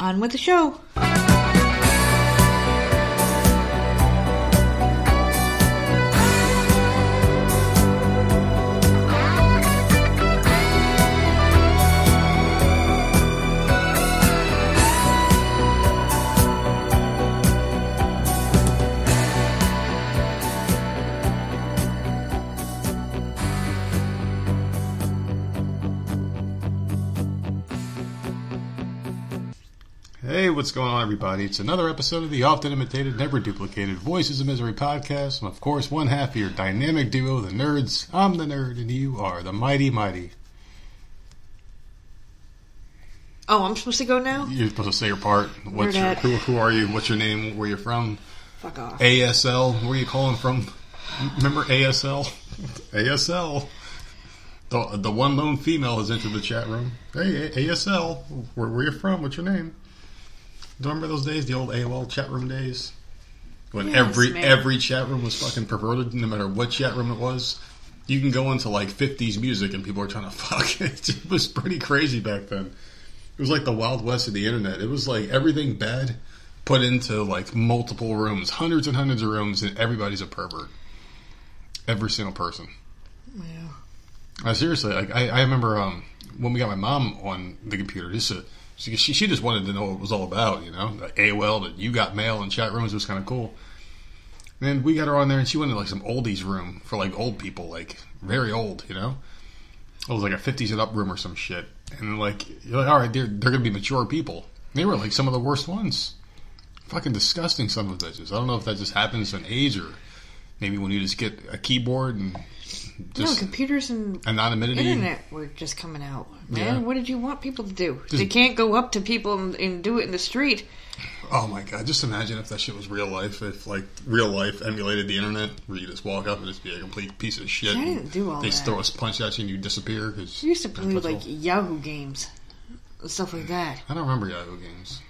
On with the show. Hey, what's going on, everybody? It's another episode of the often imitated, never duplicated Voices of Misery podcast. And of course, one half of your dynamic duo, the nerds. I'm the nerd, and you are the mighty mighty. Oh, I'm supposed to go now? You're supposed to say your part. What's your, Nerdette. who, who are you? What's your name? Where you're from? Fuck off. ASL. Where are you calling from? Remember ASL? ASL. The, the one lone female has entered the chat room. Hey, ASL. Where, where you from? What's your name? Do you remember those days? The old AOL chat room days? When Yes, every man. every chat room was fucking perverted, no matter what chat room it was. You can go into like 50s music and people are trying to fuck. It It was pretty crazy back then. It was like the Wild West of the internet. It was like everything bad put into like multiple rooms, hundreds and hundreds of rooms, and everybody's a pervert. Every single person. Yeah. Uh, seriously, like I, I remember um, when we got my mom on the computer, just to, she, she she just wanted to know what it was all about, you know, the AOL that you got mail and chat rooms was kind of cool. And we got her on there, and she went to like some oldies room for like old people, like very old, you know. It was like a fifties and up room or some shit, and like you're like, all right, they're they're gonna be mature people. They were like some of the worst ones, fucking disgusting some of the bitches. I don't know if that just happens in age or maybe when you just get a keyboard and No, computers and anonymity. internet were just coming out. Man, Yeah. what did you want people to do? Just- they can't go up to people and, and do it in the street. Oh my god! Just imagine if that shit was real life. If like real life emulated the internet, where you just walk up and just be a complete piece of shit. I didn't do all They that. throw a punch at you and you disappear. Cause We used to play like. Yahoo games, and stuff like that. I don't remember Yahoo games.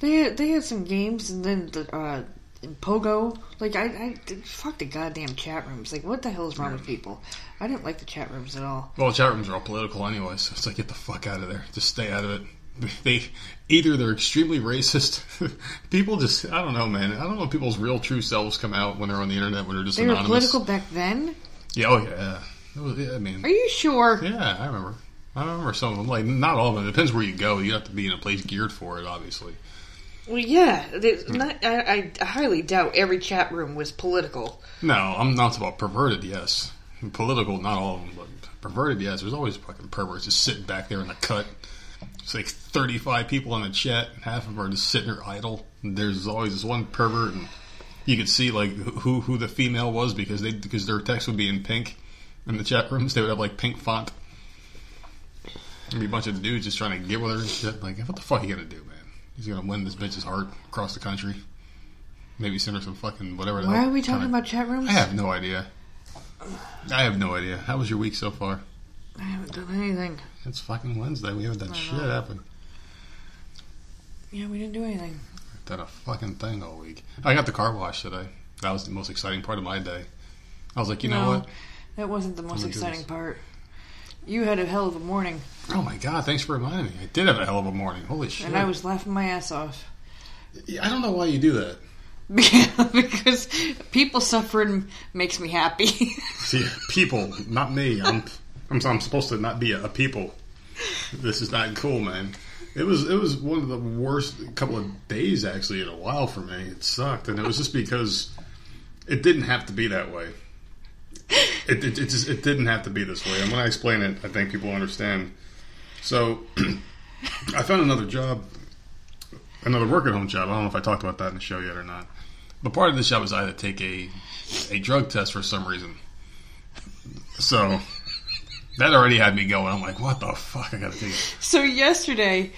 They had, they had some games, and then the uh, Pogo. Like I, I fuck the goddamn chat rooms. Like what the hell is wrong with people? I didn't like the chat rooms at all. Well, chat rooms are all political anyway, so it's like get the fuck out of there. Just stay out of it. They either they're extremely racist. people just I don't know, man. I don't know if people's real true selves come out when they're on the internet when they're just They were anonymous. political back then. Yeah, oh yeah. Was, yeah, I mean, Are you sure? yeah, I remember. I remember some of them. Like not all of them. It depends where you go. You have to be in a place geared for it, obviously. Well, yeah. Not, I, I highly doubt every chat room was political. No, I'm not about perverted, yes. Political, not all of them, but perverted, yes. There's always fucking perverts just sitting back there in the cut. It's like 35 people in the chat, and half of them are just sitting there idle. There's always this one pervert, and you could see like who who the female was because they because their text would be in pink in the chat rooms. They would have like pink font. There'd be a bunch of dudes just trying to get with her and shit. Like, what the fuck are you gonna do, man? He's gonna win this bitch's heart across the country. Maybe send her some fucking whatever. Why are we kinda- talking about chat rooms? I have no idea. I have no idea. How was your week so far? I haven't done anything. It's fucking Wednesday. We haven't done shit, know. have? Yeah, we didn't do anything. I've Done a fucking thing all week. I got the car wash today. That was the most exciting part of my day. I was like, you know what? That wasn't the most Let me do exciting part. You had a hell of a morning, Oh my god! Thanks for reminding me. I did have a hell of a morning. Holy shit! and I was laughing my ass off. I don't know why you do that. because people suffering makes me happy. See, people, not me. I'm, I'm, I'm supposed to not be a, a people. This is not cool, man. It was, it was one of the worst couple of days actually in a while for me. It sucked, and it was just because it didn't have to be that way. It, it, it just, it didn't have to be this way. And when I explain it, I think people understand. So, I found another job, another work at home job. I don't know if I talked about that in the show yet or not. But part of this job was I had to take a a drug test for some reason. So that already had me going. I'm like, what the fuck? I gotta take it. so yesterday,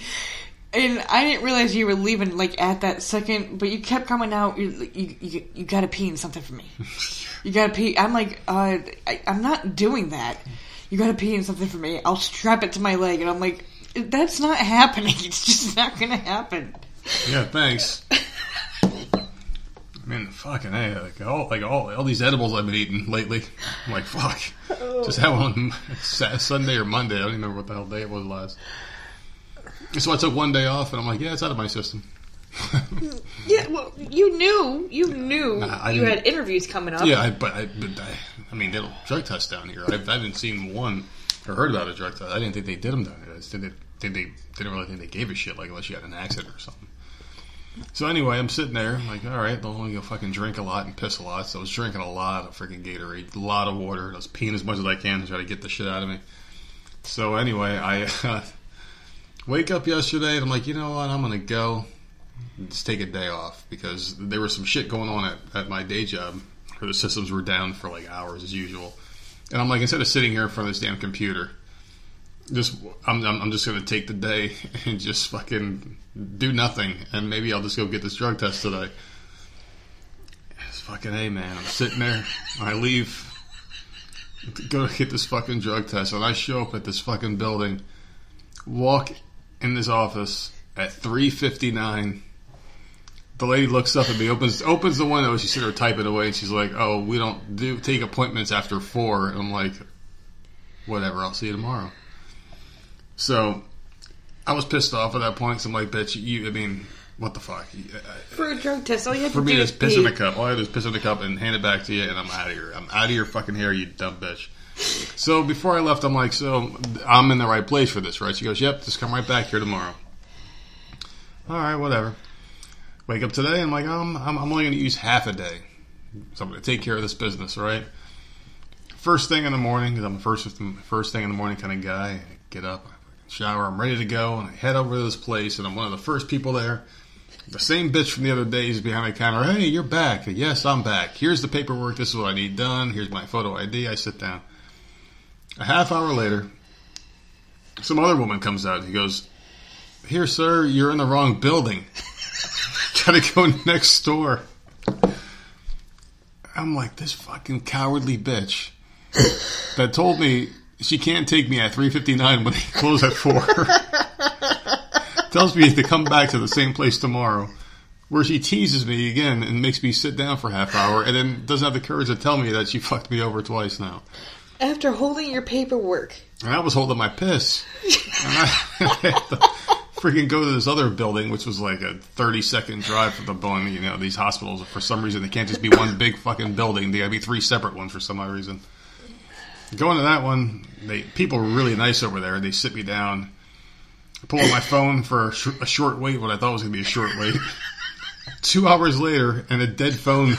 and I didn't realize you were leaving like at that second, but you kept coming out. You you you, you got to pee in something for me. You got to pee. I'm like, uh, I, I'm not doing that. You got to pee in something for me. I'll strap it to my leg, and I'm like, that's not happening. It's just not to happen. Yeah, thanks. I mean, fucking hey, like all like all all these edibles I've been eating lately. I'm like, fuck. Just had one Sunday or Monday. I don't even remember what the hell day it was last. So I took one day off, and I'm like, yeah, it's out of my system. Yeah, well, you knew, you knew Nah, I you had interviews coming up. Yeah, I, but I, but I, I mean, they don't drug test down here. I, I haven't seen one or heard about a drug test. I didn't think they did them down here. I just didn't think they didn't really think they gave a shit, like unless you had an accident or something. So anyway, I'm sitting there, I'm like, all right, I'm only go fucking drink a lot and piss a lot. So I was drinking a lot of freaking Gatorade, a lot of water. I was peeing as much as I can to try to get the shit out of me. So anyway, I uh, wake up yesterday and I'm like, you know what, I'm gonna go just take a day off because there was some shit going on at, at my day job where the systems were down for like hours as usual. And I'm like, instead of sitting here in front of this damn computer, just I'm, I'm, just going to take the day and just fucking do nothing, and maybe I'll just go get this drug test today. It's fucking a man, I'm sitting there, I leave, to go get this fucking drug test, and I show up at this fucking building, walk in this office at 3:59. The lady looks up at me, opens opens the window, she's sitting there typing away, and she's like, "Oh, we don't do take appointments after four. And I'm like, "Whatever, I'll see you tomorrow." So, I was pissed off at that point. So I'm like, "Bitch, you. I mean, what the fuck? For a drug test, all you have For to me do is piss in a cup. All I had to do is piss in a cup and hand it back to you, and I'm out of here. I'm out of your fucking hair, you dumb bitch. So before I left, I'm like, so I'm in the right place for this, right? She goes, yep, just come right back here tomorrow. All right, whatever. Wake up today, I'm like, um, I'm, I'm only going to use half a day. So I'm going to take care of this business, right? First thing in the morning, because I'm first, first thing in the morning kind of guy. I get up, I shower, I'm ready to go, and I head over to this place, and I'm one of the first people there. The same bitch from the other day is behind the counter. Hey, you're back. Yes, I'm back. Here's the paperwork. This is what I need done. Here's my photo ID. I sit down. A half hour later, some other woman comes out. He goes, Here, sir, you're in the wrong building. Gotta go next door. I'm like, this fucking cowardly bitch that told me she can't take me at 3.59 when they close at 4 tells me to come back to the same place tomorrow where she teases me again and makes me sit down for a half hour and then doesn't have the courage to tell me that she fucked me over twice now After holding your paperwork. and I was holding my piss freaking go to this other building which was like a 30 second drive from the building you know these hospitals for some reason they can't just be one big fucking building they gotta be three separate ones for some odd reason going to that one they people were really nice over there they sit me down pull out my phone for a, sh- a short wait, what I thought was to be a short wait. Two hours later, and a dead phone.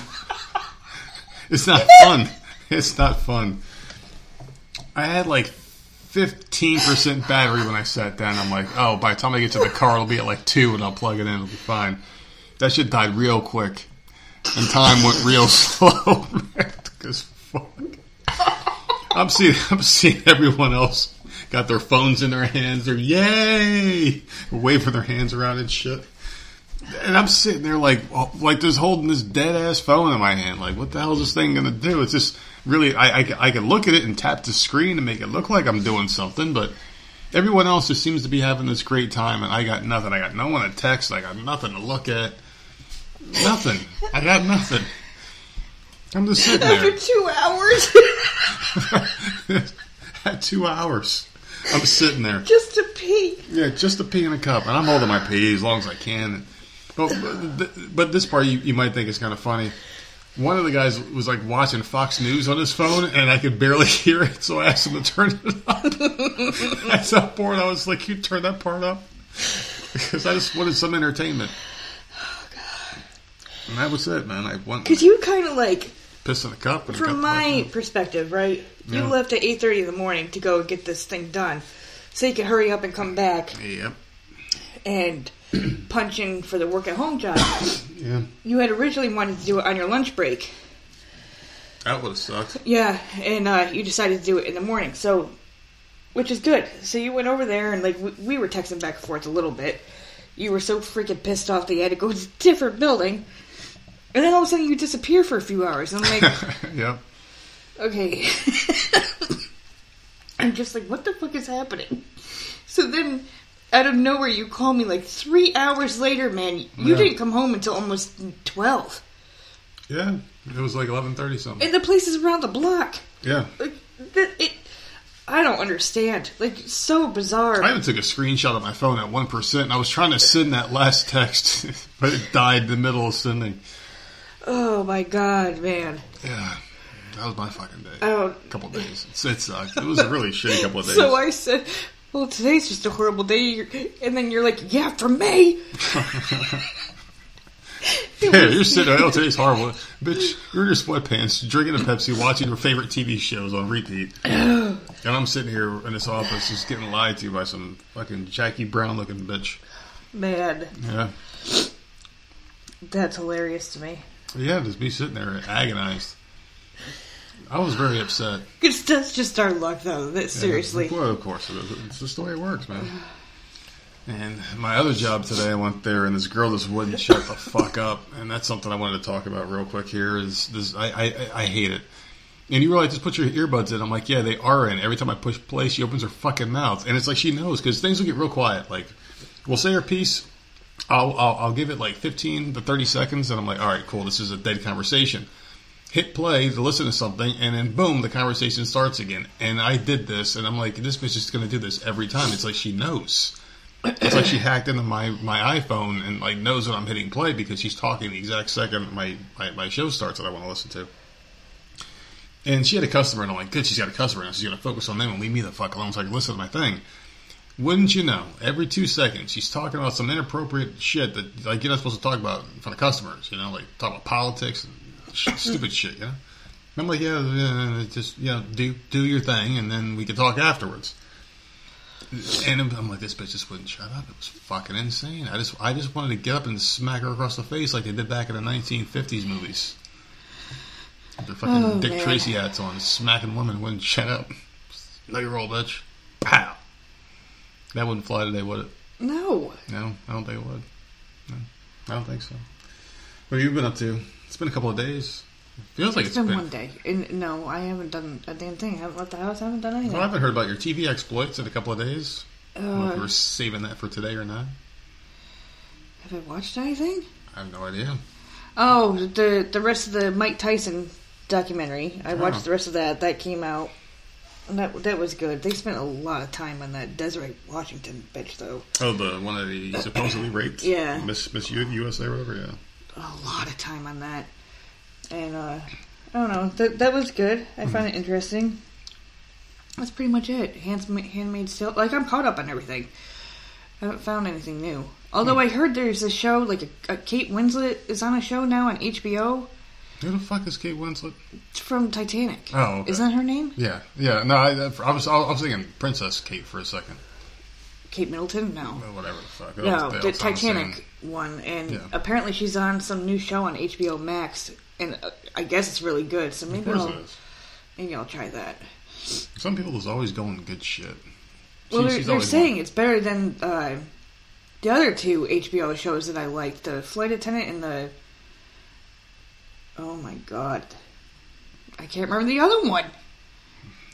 It's not fun. It's not fun. I had like 15% battery when I sat down. I'm like, oh, by the time I get to the car, it'll be at like 2 and I'll plug it in. It'll be fine. That shit died real quick. And time went real slow. Because fuck. I'm seeing, I'm seeing everyone else got their phones in their hands. They're yay, waving their hands around and shit. And I'm sitting there like, like just holding this dead ass phone in my hand. Like, what the hell is this thing gonna do? It's just really, I, I, I can look at it and tap the screen and make it look like I'm doing something, but everyone else just seems to be having this great time, and I got nothing. I got no one to text. I got nothing to look at. Nothing. I got nothing. I'm just sitting After there. two hours, Had two hours. I'm sitting there. just to pee. Yeah, just a pee in a cup, and I'm holding my pee as long as I can. But but, this part you, you might think is kind of funny. One of the guys was like watching Fox News on his phone, and I could barely hear it, so I asked him to turn it up. At some point, I was like, "You turn that part up," because I just wanted some entertainment. Oh God! And that was it, man. I went Because you kind of like, piss in a cup. And a cup from my perspective, right? You Yeah. left at 8.30 in the morning to go get this thing done. So you could hurry up and come back Yep. and punch in for the work at home job. Yeah. You had originally wanted to do it on your lunch break. That would have sucked. Yeah, and uh, you decided to do it in the morning. So, which is good. So you went over there and like we, we were texting back and forth a little bit. You were so freaking pissed off that you had to go to a different building, and then all of a sudden you disappear for a few hours. And I'm like, yep. okay. I'm just like, what the fuck is happening? So then, out of nowhere, you call me like three hours later, man. You Yeah. didn't come home until almost twelve, Yeah. It was like eleven thirty something. and the place is around the block. Yeah. Like, th- it, I don't understand. Like so bizarre. I even took a screenshot of my phone at one percent, and I was trying to send that last text, but it died in the middle of sending. oh my god, man. Yeah, that was my fucking day. Oh. A couple days. It sucked. It was a really shitty couple of days. So I said, "Well, today's just a horrible day," and then you're like, "Yeah, for me." Yeah, you're sitting there, oh, today's horrible. Bitch, you're in your sweatpants, drinking a Pepsi, watching your favorite TV shows on repeat. and I'm sitting here in this office just getting lied to by some fucking Jackie Brown looking bitch. Man, Yeah. that's hilarious to me. Yeah, just be sitting there agonized. I was very upset. It's that's just our luck, though. That seriously. Well, of course it is. It's just the way it works, man. And my other job today, I went there, and this girl just wouldn't shut the fuck up. And that's something I wanted to talk about real quick here. Is this? I I, I hate it. And you realize, just put your earbuds in. I'm like, yeah, they are in. Every time I push play, she opens her fucking mouth, and it's like she knows because things will get real quiet. Like, we'll say her piece. I'll, I'll I'll give it like 15 to 30 seconds, and I'm like, all right, cool. This is a dead conversation. Hit play to listen to something, and then boom, the conversation starts again. And I did this, and I'm like, this bitch is going to do this every time. It's like she knows. It's like she hacked into my, my iPhone and like knows that I'm hitting play because she's talking the exact second my, my, my show starts that I want to listen to. And she had a customer, and I'm like, good, she's got a customer, and she's going to focus on them and leave me the fuck alone so I can listen to my thing. Wouldn't you know? Every two seconds, she's talking about some inappropriate shit that like you're not supposed to talk about in front of customers. You know, like talk about politics and stupid shit. You know, I'm like, yeah, just you know, do do your thing, and then we can talk afterwards. And I'm I'm like, this bitch just wouldn't shut up. It was fucking insane. I just I just wanted to get up and smack her across the face like they did back in the 1950s movies. The fucking Oh, Dick man. Tracy hats on, smacking women wouldn't shut up. No, you're old bitch. Pow. That wouldn't fly today, would it? No. No, I don't think it would. No, I don't think so. What have you been up to? It's been a couple of days. Feels like It's it's been one day. And no, I haven't done a damn thing. I haven't left the house. I haven't done anything. Well, I haven't heard about your TV exploits in a couple of days. I don't know if Uh, you were saving that for today or not. have I watched anything? I have no idea. Oh, the the rest of the Mike Tyson documentary. I watched Oh. the rest of that. That came out. And that that was good. They spent a lot of time on that Desiree Washington bitch, though. Oh, the one that he supposedly raped. Yeah. Miss Miss USA or whatever. Yeah. A lot of time on that. And uh, I don't know. That that was good. I found it interesting. That's pretty much it. Hands handmade still. Like I'm caught up on everything. I haven't found anything new. Although I heard there's a show like a, a Kate Winslet is on a show now on HBO Who the fuck is Kate Winslet? from Titanic. Oh, okay. Is that her name? Yeah, yeah. No, I, I was I was thinking Princess Kate for a second. Kate Middleton? No. Well, whatever the fuck. No, all- the sound. Titanic one, and Yeah. apparently she's on some new show on HBO Max, and uh, I guess it's really good. So Of maybe course I'll it is. maybe I'll try that. Some people is always going good shit. Well, She- they're, she's they're always saying it's better than uh, the other two HBO shows that I liked: the Flight Attendant and the oh my god, I can't remember the other one.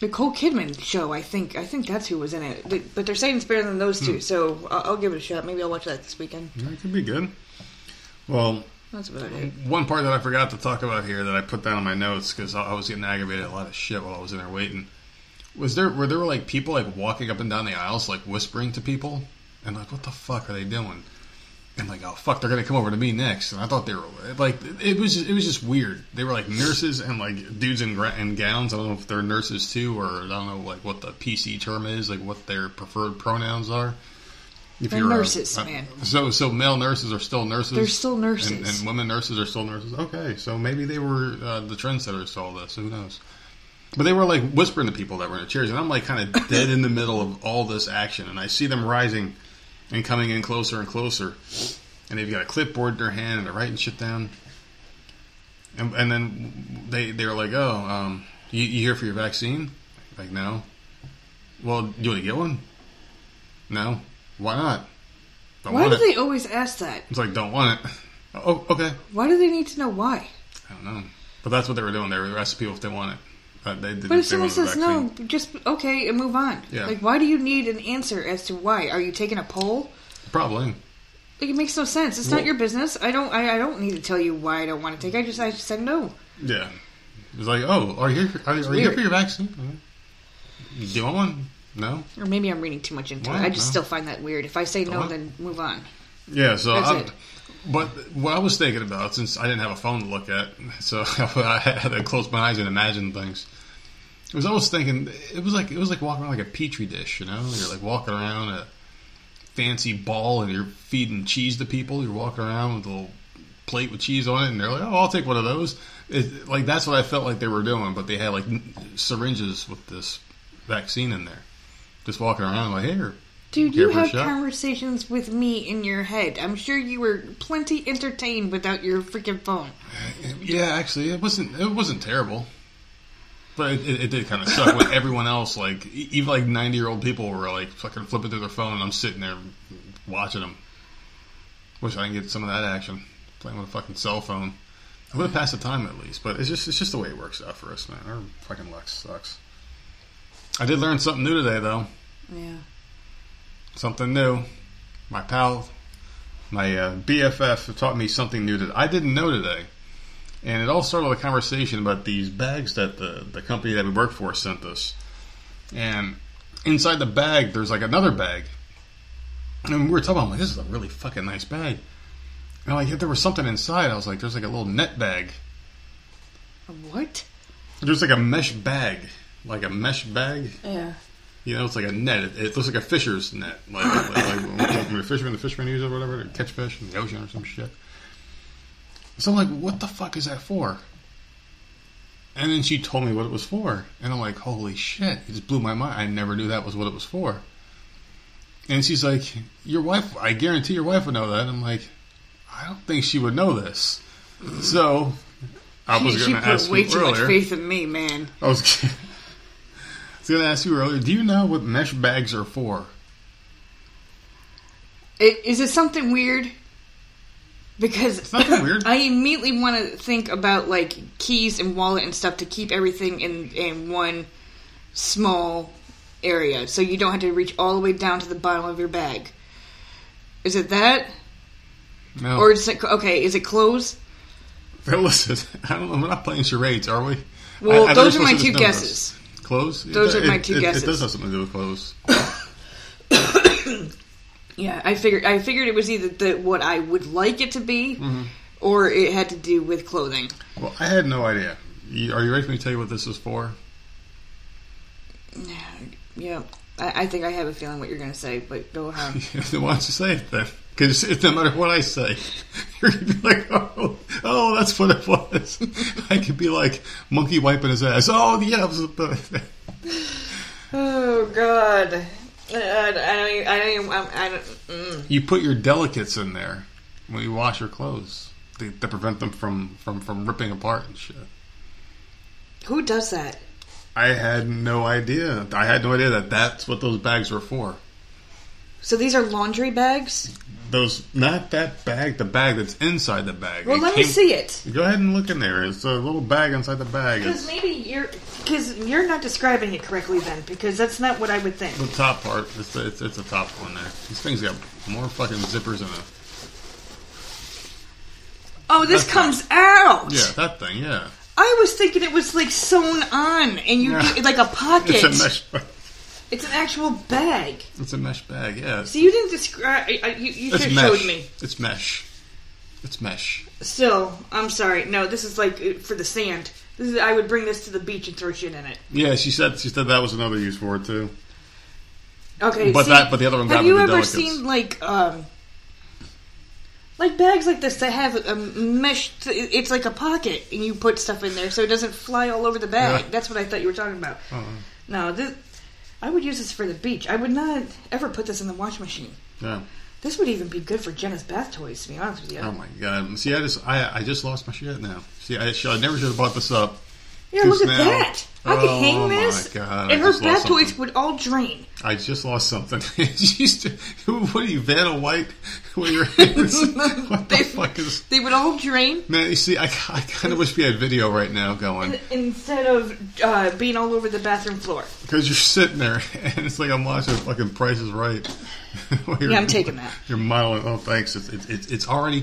Nicole Kidman show, I think. I think that's who was in it. But- But they're saying it's better than those two, Hmm. so I'll, I'll give it a shot. Maybe I'll watch that this weekend. Yeah, it could be good. Well, That's about it. one part that I forgot to talk about here that I put down in my notes because I I was getting aggravated at a lot of shit while I was in there waiting. Was there were there like people like walking up and down the aisles like whispering to people and like what the fuck are they doing? And like oh fuck they're gonna come over to me next and I thought they were like it was it was just weird. They were like nurses and like dudes in, gra- in gowns. I don't know if they're nurses too or I don't know like what the PC term is like what their preferred pronouns are. If They're you're a- nurses, a- man. So so male nurses are still nurses. They're still nurses. And, and women nurses are still nurses. Okay, so maybe they were uh, the trendsetters to all this. Who knows? But they were like whispering to people that were in the chairs, and I'm like kind of dead in the middle of all this action, and I see them rising and coming in closer and closer, and they've got a clipboard in their hand and they're writing shit down. And, and then they they were like, "Oh, um, you, you here for your vaccine?" Like, no. Well, do you want to get one? No. Why not? Don't Why do it. they always ask that? It's like, don't want it. Oh, okay. Why do they need to know why? I don't know. But that's what they were doing. They were asking people if they want it. Uh, they didn't But if someone says no, just okay and move on. Yeah. Like, why do you need an answer as to why? Are you taking a poll? Probably. Like, it makes no sense. It's Well- not your business. I don't. I, I don't need to tell you why I don't want to take. I just I just said no. Yeah. It's like, oh, are you here for, are, are you here for your vaccine? Do you want one? No. Or maybe I'm reading too much into Well, it. I just no. still find that weird. If I say no, What? then move on. Yeah. So, That's I, it. but what I was thinking about, since I didn't have a phone to look at, so I had to close my eyes and imagine things. It was almost thinking it was like it was like walking around like a petri dish, you know. You're like walking around a fancy ball and you're feeding cheese to people. You're walking around with a little plate with cheese on it, and they're like, "Oh, I'll take one of those." It, like that's what I felt like they were doing, but they had like syringes with this vaccine in there, just walking around like, "Here, Dude, you have conversations with me in your head. I'm sure you were plenty entertained without your freaking phone. Yeah, actually, it wasn't. It wasn't terrible, but it, it, it did kind of suck when everyone else, like even like ninety year old people, were like fucking flipping through their phone, and I'm sitting there watching them. Wish I could get some of that action, playing with a fucking cell phone. I would have passed the time at least, but it's just it's just the way it works out for us, man. Our fucking luck sucks. I did learn something new today, though. Yeah. Something new. My pal, my uh, BFF, taught me something new that I didn't know today. And it all started with a conversation about these bags that the, the company that we work for sent us. And inside the bag, there's like another bag. And we were talking, I'm like, this is a really fucking nice bag. And like, if there was something inside, I was like, there's like a little net bag. What? There's like a mesh bag. Like a mesh bag. Yeah. You know, it's like a net. It, it looks like a fisher's net, like, like, like when when the fishermen, the fishermen use it or whatever to catch fish in the ocean or some shit. So I'm like, what the fuck is that for? And then she told me what it was for, and I'm like, holy shit! It just blew my mind. I never knew that was what it was for. And she's like, your wife. I guarantee your wife would know that. I'm like, I don't think she would know this. So I was going to ask way you too earlier. much faith in me, man. I was, was going to ask you earlier. Do you know what mesh bags are for? It, is it something weird? Because nothing weird. I immediately want to think about like keys and wallet and stuff to keep everything in in one small area, so you don't have to reach all the way down to the bottom of your bag. Is it that, No. or is it okay? Is it clothes? Listen, I don't know. We're not playing charades, are we? Well, I- I those are my two guesses. Clothes? Those It- are my two it- guesses. It does have something to do with clothes. Yeah, I figured I figured it was either the, what I would like it to be, Mm-hmm. or it had to do with clothing. Well, I had no idea. You, are you ready for me to tell you what this is for? Yeah, I, I think I have a feeling what you're going to say, but go ahead. then why don't you say it then? Because no matter what I say, you're going to be like, oh, oh, that's what it was. I could be like, monkey wiping his ass. Oh, yeah. it was the- Oh God, I, I don't. I don't. I'm- I don't mm. You put your delicates in there when you wash your clothes to, to prevent them from, from, from ripping apart and shit. Who does that? I had no idea. I had no idea that that's what those bags were for. So these are laundry bags. Those, not that bag, the bag that's inside the bag. Well, It let me see it. Go ahead and look in there. It's a little bag inside the bag. Because maybe you're because you're not describing it correctly then because that's not what I would think. the top part. It's a, it's, it's the top one there. These things got more fucking zippers in it. Oh, this That's comes out. Yeah, that thing. Yeah, I was thinking it was like sewn on and you Yeah. get like a pocket. it's a mesh. It's an actual bag. It's a mesh bag. Yeah, So you didn't describe. You, you should have showed me. It's mesh. It's mesh. Still, I'm sorry. No, this is like uh, for the sand. This is, I would bring this to the beach and throw shit in it. Yeah, she said she said that was another use for it too. Okay, But see, that- but the other one Have you ever delicates. seen like um, like bags like this that have a mesh? It's like a pocket, and you put stuff in there so it doesn't fly all over the bag. Yeah. That's what I thought you were talking about. Uh-uh. No, this, I would use this for the beach. I would not ever put this in the wash machine. Yeah. This would even be good for Jenna's bath toys. To be honest with you. Oh my god. See, I just I I just lost my shit now. See, I, should, I never should have bought this up. yeah, look at now. that. I could Oh hang my this, God, I and her bath toys would all drain. I just lost something. To, what are you, Vanna White? With your hands? What the fuck is? They would all drain. Man, you see, I, I kind of wish we had video right now going Instead of uh, being all over the bathroom floor. because you're sitting there and it's like I'm watching fucking Price is Right. Yeah, I'm taking that. You're modeling. Oh, thanks. It's it's it's, already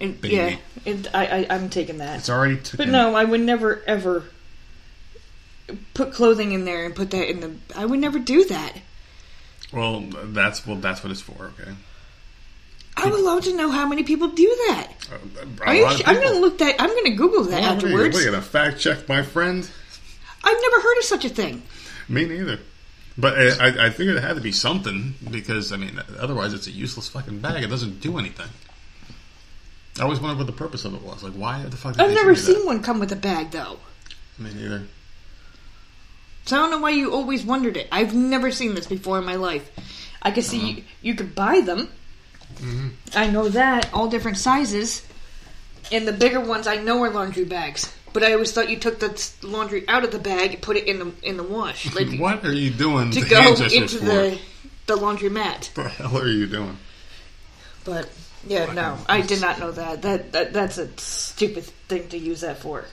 And, baby. yeah, and I, I, I'm taking that. It's already tooken. But no, I would never ever put clothing in there and put that in the. I would never do that. Well, that's well, that's what it's for. Okay. I would love to know how many people do that. Uh, you I'm gonna look that. I'm gonna Google that what afterwards. Are you gonna fact check my friend? I've never heard of such a thing. Me neither. But uh, I, I figured it had to be something because I mean, otherwise it's a useless fucking bag. It doesn't do anything. I always wondered what the purpose of it was. Like, why the fuck? Did I've never seen one come with a bag though. that? Me neither. So I don't know why you always wondered it. I've never seen this before in my life. I can see you, you could buy them. Mm-hmm. I know that all different sizes, and the bigger ones I know are laundry bags. But I always thought you took the laundry out of the bag and put it in the in the wash, like what are you doing to go into for? the the laundry mat. What the hell are you doing? But yeah, no, I did not know that. That, that that's a stupid thing to use that for.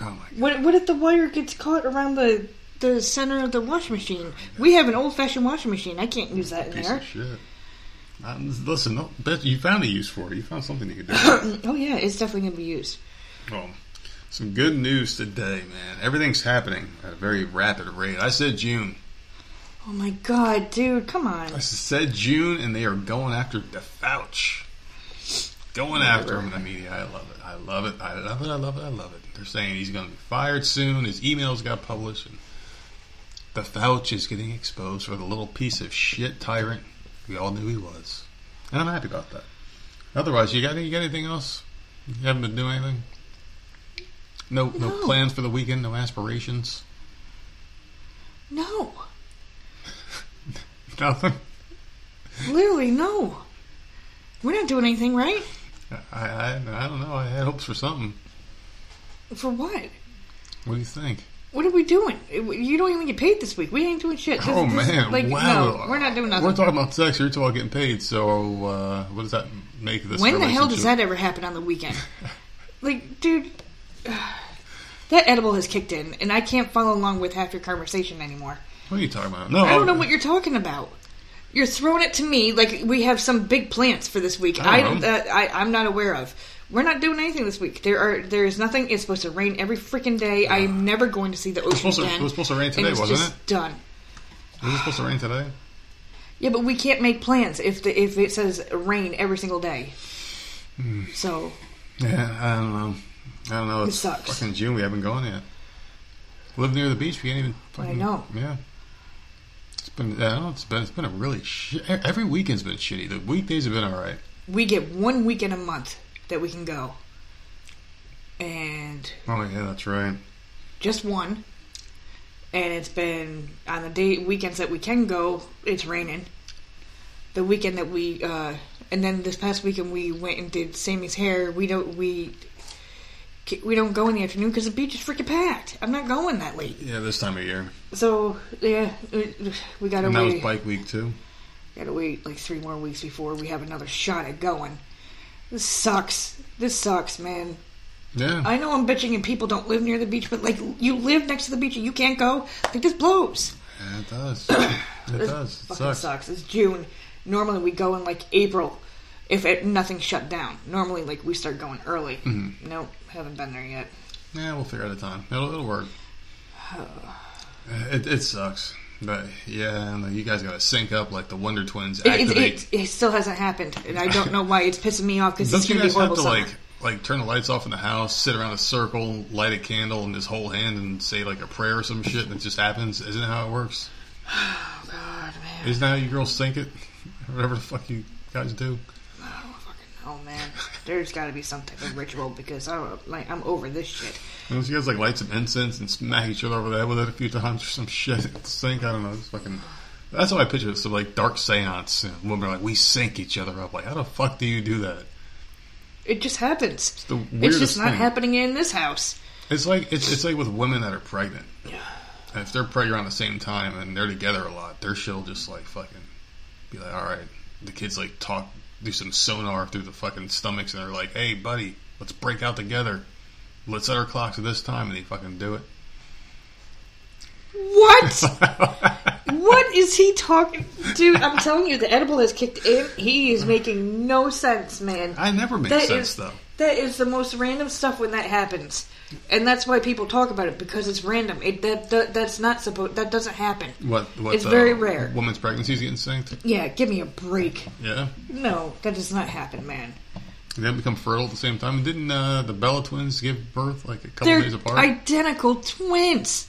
Oh my What what if the wire gets caught around the the center of the washing machine? We have an old fashioned washing machine. I can't use that in piece there. of shit! Uh, listen, no, bet you found a use for it. You found something you could do. Oh yeah, it's definitely gonna be used. Well, some good news today, man. Everything's happening at a very rapid rate. I said June. Oh my god, dude, come on. I said June, and they are going after DeFouch. Going after him in the media. I love it. I love it. I love it. I love it. I love it. They're saying he's going to be fired soon. His emails got published, and DeFouch is getting exposed for the little piece of shit tyrant we all knew he was. And I'm happy about that. Otherwise, you got any, you got anything else? You haven't been doing anything? No, no, No. plans for the weekend. No aspirations. No, Nothing. literally no. We're not doing anything, right? I, I I don't know. I had hopes for something. For what? What do you think? What are we doing? You don't even get paid this week. We ain't doing shit. This- Oh this- man! like, wow. No, we're not doing nothing. We're talking about sex. You're talking about getting paid. So uh, what does that make this? when the hell does that ever happen on the weekend? like, dude, that edible has kicked in, and I can't follow along with half your conversation anymore. What are you talking about? No, I don't know what you're talking about. You're throwing it to me like we have some big plans for this week. I I, uh, I I'm not aware of. We're not doing anything this week. There are there is nothing. It's supposed to rain every freaking day. I am never going to see the ocean to- again. it was supposed to rain today, it's wasn't it? Done. Was it supposed to rain today? Yeah, but we can't make plans if the if it says rain every single day. Hmm. So Yeah, I don't know. I don't know. It It's sucks. fucking June. We haven't gone yet. Live near the beach. We can't even. Fucking, know. Yeah. It's been. I don't know. It's been. It's been a really. Sh- every weekend's been shitty. The weekdays have been all right. we get one weekend a month that we can go, and Oh yeah, that's right. just one. And it's been on the day weekends that we can go. It's raining. The weekend that we, uh, and then this past weekend we went and did Sammy's hair. We don't we. We don't go in the afternoon because the beach is freaking packed. I'm not going that late. Yeah, this time of year. So yeah, we- gotta And that was bike week too. Gotta wait like three more weeks before we have another shot at going. This sucks. This sucks, man. Yeah. I know I'm bitching and people don't live near the beach, but like you live next to the beach and you can't go. Like this blows. Yeah, it does. it does. It fucking sucks. sucks. It's June. Normally we go in like April, if it, nothing's shut down. Normally like we start going early. Mm-hmm. Nope, haven't been there yet. Yeah, we'll figure out a time. It'll, it'll work. It, it sucks. But yeah, you guys got to sync up like the Wonder Twins It, it, it, still hasn't happened, and I don't know why it's pissing me off because it's you gonna be guys have horrible to summer. like like turn the lights off in the house, sit around a circle, light a candle, and just hold hand and say like a prayer or some shit, and it just happens? Isn't that how it works? Oh God, man. Isn't that how you girls sync it? Whatever the fuck you guys do. Oh man, there's got to be some type of ritual because I don't, like I'm over this shit. You guys like light some incense and smack each other over the head with it a few times or some shit. Sync, I don't know. It's fucking. That's how I picture it. So like dark seance. And women are like, we sync each other up. Like, how the fuck do you do that? It just happens. It's the It's just not thing. happening in this house. It's like it's it's like with women that are pregnant. Yeah. And if they're pregnant around the same time and they're together a lot, their shit'll just like fucking be like, all right. The kids like talk, do some sonar through the fucking stomachs, and they're like, hey, buddy, let's break out together. Let's set our clocks at this time, and they fucking do it. What? What is he talking, dude? I'm telling you, the edible has kicked in. He is making no sense, man. I never make That sense is- though. That is the most random stuff when that happens, and that's why people talk about it because it's random. It that, that that's not supposed. That doesn't happen. What? What? It's very rare. Women's pregnancies getting synced. Yeah, give me a break. Yeah. No, that does not happen, man. They become fertile at the same time. Didn't uh, the Bella twins give birth like a couple They're days apart? identical twins.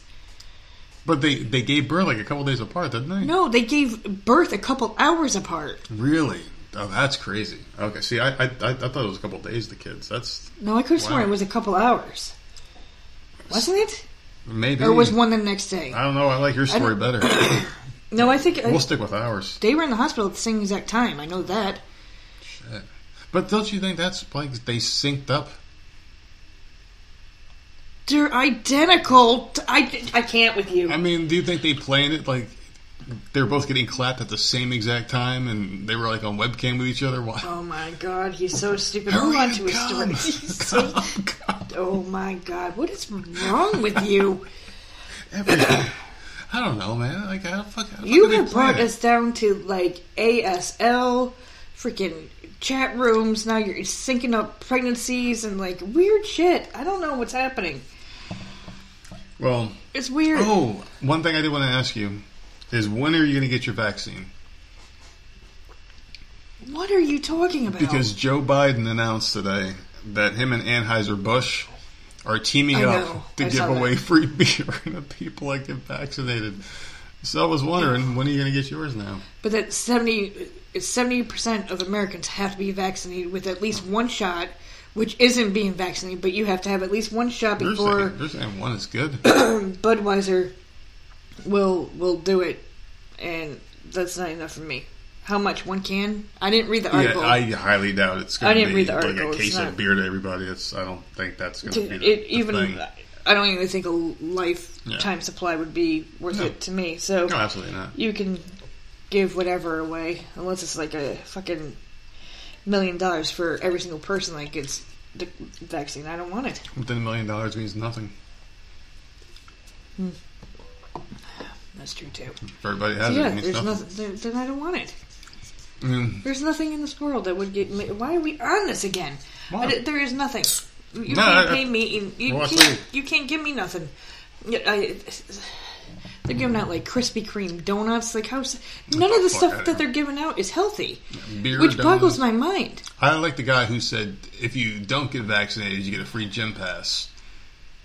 But they they gave birth like a couple days apart, didn't they? No, they gave birth a couple hours apart. Really? Oh, that's crazy. Okay, see, I I, I, I thought it was a couple days. The kids. That's No, I could have sworn Wow. it was a couple hours. Wasn't it? maybe. Or was one the next day? I don't know. I like your story better. No, I think we'll stick with ours. they were in the hospital at the same exact time. I know that. Shit. But don't you think that's like they synced up? They're identical. I I can't with you. I mean, do you think they planned it like they were both getting clapped at the same exact time and they were like on webcam with each other? Why? Oh my god, he's so stupid. Move on to his story. So- oh, come. oh my god, what is wrong with you? Everything. I don't know, man. Like, how fuck? How you have brought us down to like ASL, freaking chat rooms. Now you're syncing up pregnancies and like weird shit. I don't know what's happening. Well, It's weird. oh, one thing I did want to ask you is when are you going to get your vaccine? What are you talking about? Because Joe Biden announced today that him and Anheuser Busch are teaming I up know. to I give saw that. away free beer to people that get vaccinated. So I was wondering, when are you going to get yours now? But that 70 percent of Americans have to be vaccinated with at least one shot, which isn't being vaccinated. But you have to have at least one shot before saying, they're saying one is good. Budweiser will will do it, and that's not enough for me. How much? One can? I didn't read the yeah, article. I highly doubt it's going I didn't be read the like article. a It's case not- of beer to everybody. It's I don't think that's going to To- be the, it, the even thing. I don't even think a lifetime supply would be worth No. it to me. So No, absolutely not. you can give whatever away unless it's like a fucking million dollars for every single person that gets the vaccine. I don't want it. Within a million dollars means nothing. Hmm. That's true too. If everybody has it, yeah, it there's nothing. nothing. Then I don't want it. Mean, There's nothing in this world that would get me. Why are we on this again? There is nothing. You No, can't I- pay me. and You Well, can't. You can't give me nothing. I, they're giving out like Krispy Kreme donuts. Like how's none of the stuff that they're giving out is healthy, beer, which boggles my mind. I like the guy who said if you don't get vaccinated, you get a free gym pass.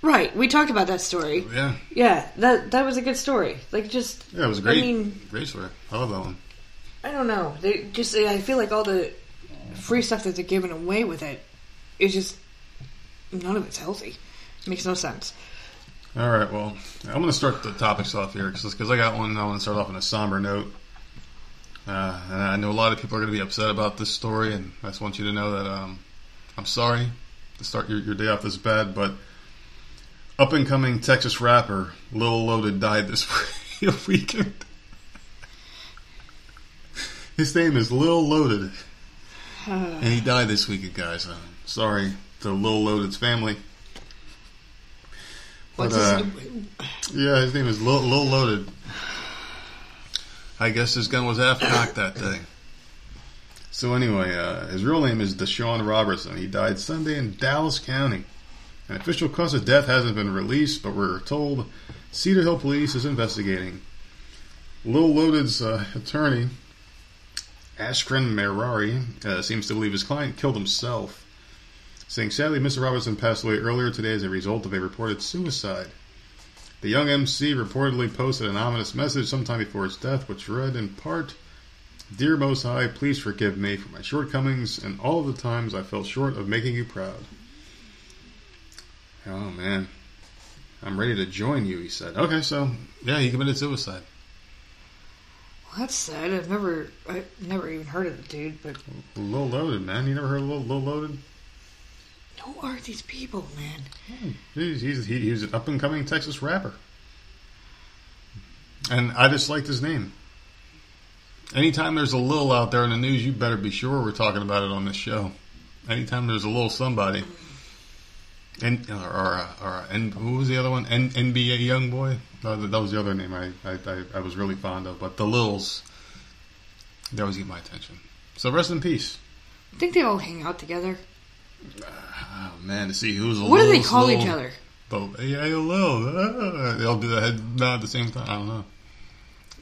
Right, we talked about that story. Yeah, Yeah, that that was a good story. Like just, yeah, it was a great, I mean, great story. I love that one. I don't know. They just I feel like all the free stuff that they're giving away with it is just none of it's healthy. It makes no sense. All right, well, I'm going to start the topics off here because I got one. I want to start off on a somber note. Uh, and I know a lot of people are going to be upset about this story, and I just want you to know that um, I'm sorry to start your, your day off this bad, but up and coming Texas rapper Lil Loaded died this weekend. His name is Lil Loaded, and he died this weekend, guys. Uh, sorry to Lil Loaded's family. But, What's uh, yeah, his name is Lil, Lil Loaded. I guess his gun was half cocked that day. So anyway, uh, his real name is Dashawn Robertson. He died Sunday in Dallas County. An official cause of death hasn't been released, but we're told Cedar Hill Police is investigating. Lil Loaded's uh, attorney, Ashkan Mehryari, uh, seems to believe his client killed himself saying sadly Mr. Robertson passed away earlier today as a result of a reported suicide. The young MC reportedly posted an ominous message sometime before his death, which read in part, Dear Most High, please forgive me for my shortcomings and all the times I fell short of making you proud. Oh man. I'm ready to join you, he said. Okay, so yeah, he committed suicide. well, that's sad. I've never, I never even heard of the dude. But Low loaded, man. You never heard of low, low loaded? who are these people, man? Hmm. He's, he's, he, he's an up and coming Texas rapper. And I just liked his name. Anytime there's a Lil out there in the news, you better be sure we're talking about it on this show. Anytime there's a little somebody, N or, or, or N, who was the other one? N, NBA young boy. Uh, that was the other name I, I, I, was really fond of. But the Lils, they always get my attention. So rest in peace. I think they all hang out together. Oh man, to see who's the What do they call each other? The, hey, yo, Lil. ah, They all do the head nod at the same time. I don't know.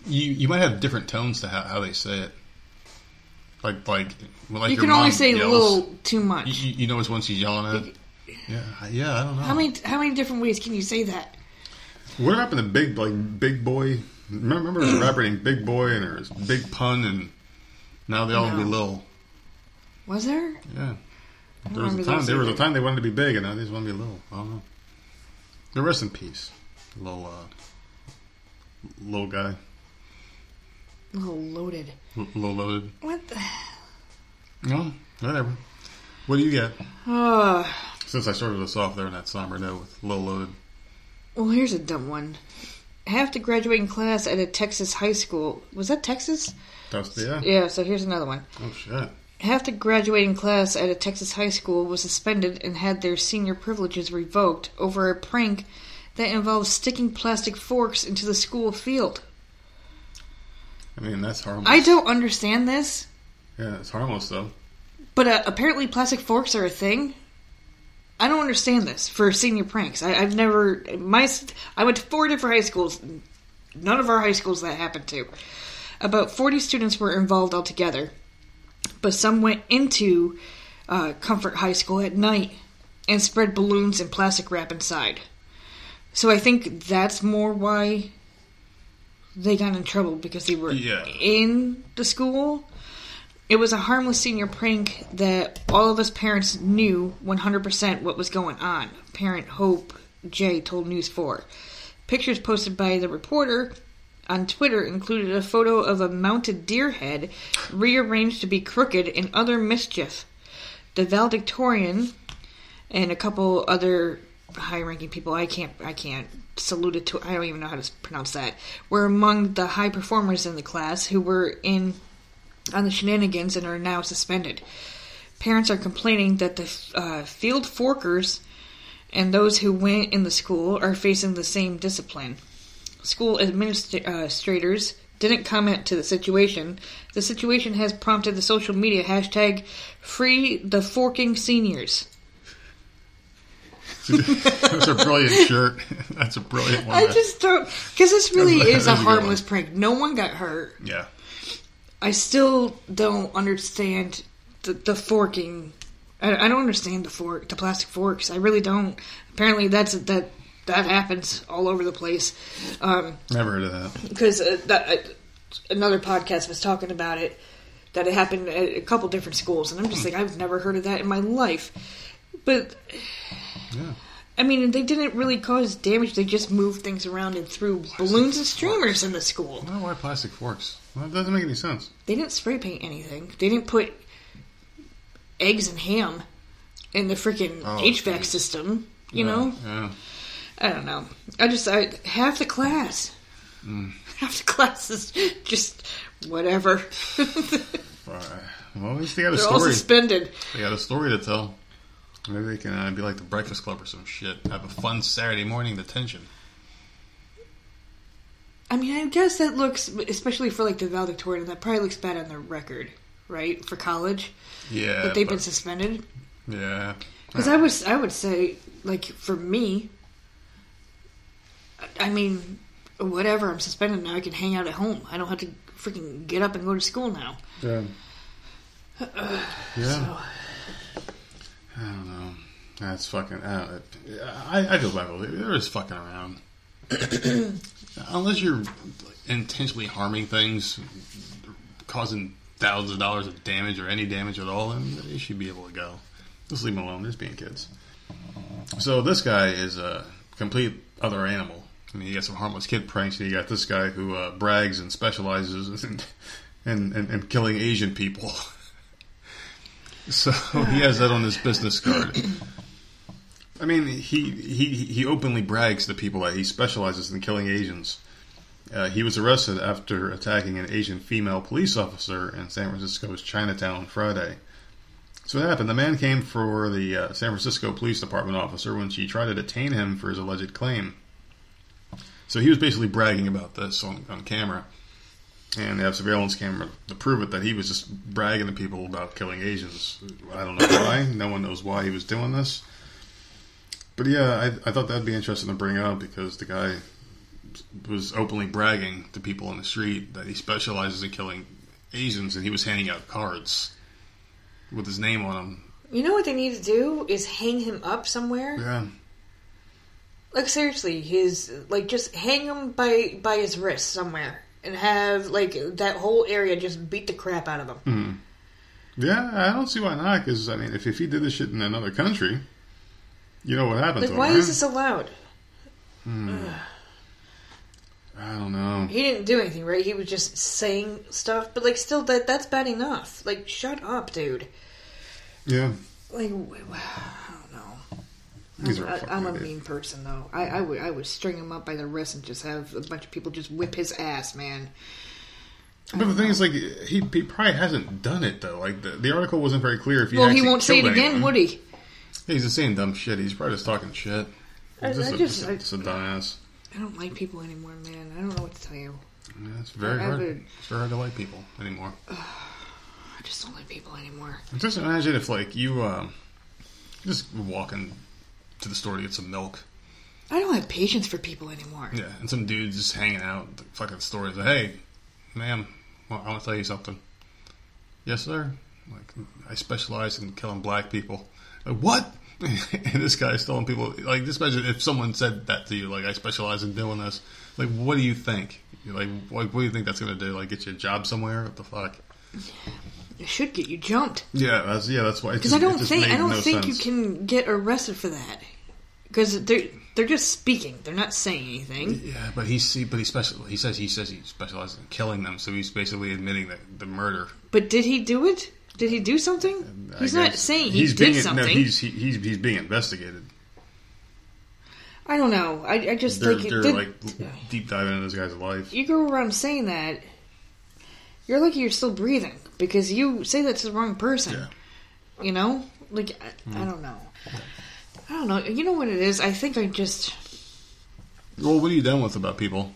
You you might have different tones to how, how they say it. Like like like you can only say yells. "little" too much. You, you it's when she's yelling at. Yeah, yeah, I don't know. How many how many different ways can you say that? What happened to Big like Big Boy? Remember, remember there's a rapper named Big Boy and there's Big Pun and now they all No. be little. Was there? Yeah. There was a time there was a time they wanted to be big and now they just want to be little. I don't know. The rest in peace, little uh, little guy, Little loaded. L- little loaded. What the? No, whatever. What do you get? Uh, Since I started us off there in that somber note with little loaded. well, here's a dumb one. Have to graduating class at a Texas high school. Was that Texas? That's yeah. Yeah. So here's another one. Oh shit. Half the graduating class at a Texas high school was suspended and had their senior privileges revoked over a prank that involved sticking plastic forks into the school field. I mean that's harmless. I don't understand this, Yeah, it's harmless though. but uh, apparently plastic forks are a thing. I don't understand this for senior pranks. I, I've never my I went to four different high schools. None of our high schools that happened to. About forty students were involved altogether, but some went into uh, Comfort High School at night and spread balloons and plastic wrap inside. So I think that's more why they got in trouble because they were Yeah. in the school. It was a harmless senior prank that all of us parents knew 100% what was going on. Parent Hope J told News 4. Pictures posted by the reporter on Twitter included a photo of a mounted deer head rearranged to be crooked and other mischief. The valedictorian and a couple other high-ranking people I can't I can't salute it to I don't even know how to pronounce that were among the high performers in the class who were in on the shenanigans and are now suspended. Parents are complaining that the uh, field forkers and those who went in the school are facing the same discipline. School administrators didn't comment to the situation. The situation has prompted the social media hashtag Free the Forking Seniors. That's a brilliant shirt. That's a brilliant one. I just don't because this really is a is a harmless one. prank. No one got hurt. yeah. I still don't understand the, the forking. I, I don't understand the fork, the plastic forks. I really don't. Apparently, that's that that happens all over the place. Um, Never heard of that. because uh, that uh, another podcast was talking about it that it happened at a couple different schools, and I'm just like, I've never heard of that in my life. But Yeah. I mean, they didn't really cause damage. They just moved things around and threw balloons and streamers in the school. I don't know why plastic forks. Well, that doesn't make any sense. They didn't spray paint anything. They didn't put eggs and ham in the freaking Oh, HVAC geez. system. You Yeah, know, Yeah. I don't know. I just I half the class, Mm. half the class is just whatever. Right. Well, at least they got a They're all story. suspended. They got a story to tell. Maybe they can uh, be like the Breakfast Club or some shit. Have a fun Saturday morning detention. I mean, I guess that looks, especially for like the valedictorian, that probably looks bad on their record, right? For college, Yeah. that they've been suspended. Yeah. Because I was, I would say, like for me, I- I mean, whatever. I'm suspended now. I can hang out at home. I don't have to freaking get up and go to school now. Yeah. Uh, Yeah. I don't know. That's fucking. Uh, I I feel bad. for them. They're just fucking around. Unless you're intentionally harming things, causing thousands of dollars of damage or any damage at all, then they should be able to go. Just leave them alone. They're just being kids. So this guy is a complete other animal. I mean, you got some harmless kid pranks, and you got this guy who uh, brags and specializes in, in, in, in killing Asian people. So he has that on his business card. I mean, he he he openly brags to people that he specializes in killing Asians. Uh, he was arrested after attacking an Asian female police officer in San Francisco's Chinatown on Friday. So what happened? The man came for the uh, San Francisco Police Department officer when she tried to detain him for his alleged claim. So he was basically bragging about this on, on camera. And they have surveillance camera to prove it that he was just bragging to people about killing Asians. I don't know why. No one knows why he was doing this. But yeah, I, I thought that'd be interesting to bring up because the guy was openly bragging to people on the street that he specializes in killing Asians and he was handing out cards with his name on them. You know what they need to do is hang him up somewhere. Yeah. Like seriously, his like just hang him by by his wrist somewhere and have like that whole area just beat the crap out of him. Hmm. Yeah, I don't see why not. Because I mean, if, if he did this shit in another country, you know what happened Like why is this allowed? I don't know. He didn't do anything, right? He was just saying stuff, but like still that that's bad enough. Like shut up, dude. Yeah, Like w- w- I don't know. These I, fucking I'm a mean person, though. I, I would I would string him up by the wrist and just have a bunch of people just whip his ass, man. but the thing is, like, he, he probably hasn't done it though. Like the, the article wasn't very clear if he. Well, he won't say it again, anyone. would he? He's just saying dumb shit. He's probably just talking shit. I- just, I a, just- just, a, a dumbass. I don't like people anymore, man. I don't know what to tell you. Yeah, it's very I hard. would- It's very hard to like people anymore. I just don't like people anymore. Just imagine if, like, you um, just walking to the store to get some milk. I don't have patience for people anymore. Yeah, and some dude's just hanging out at the fucking store. He's like, "Hey, ma'am, well, I want to tell you something." Yes, sir. Like, I specialize in killing black people. Like, what? and this guy's telling people, like, just imagine if someone said that to you, like, I specialize in doing this. Like, what do you think? You're like, what, what do you think that's going to do? Like, get you a job somewhere? What the fuck? It should get you jumped. Yeah, that's yeah, that's why. Because I don't think I don't think you can get arrested for that. Because they're they're just speaking. They're not saying anything. Yeah, but he's he, but he special. He says he says he specializes in killing them, so he's basically admitting that the murder. But did he do it? Did he do something? I He's not saying he he's did being, something. No, he's he, he's he's being investigated. I don't know. I, I just They're, like they're did- like deep diving into this guy's life. you go around saying that. You're lucky you're still breathing because you say that to the wrong person. Yeah. You know, like I, I hmm. don't know. I don't know. You know what it is? I think I just Well, what are you done with about people?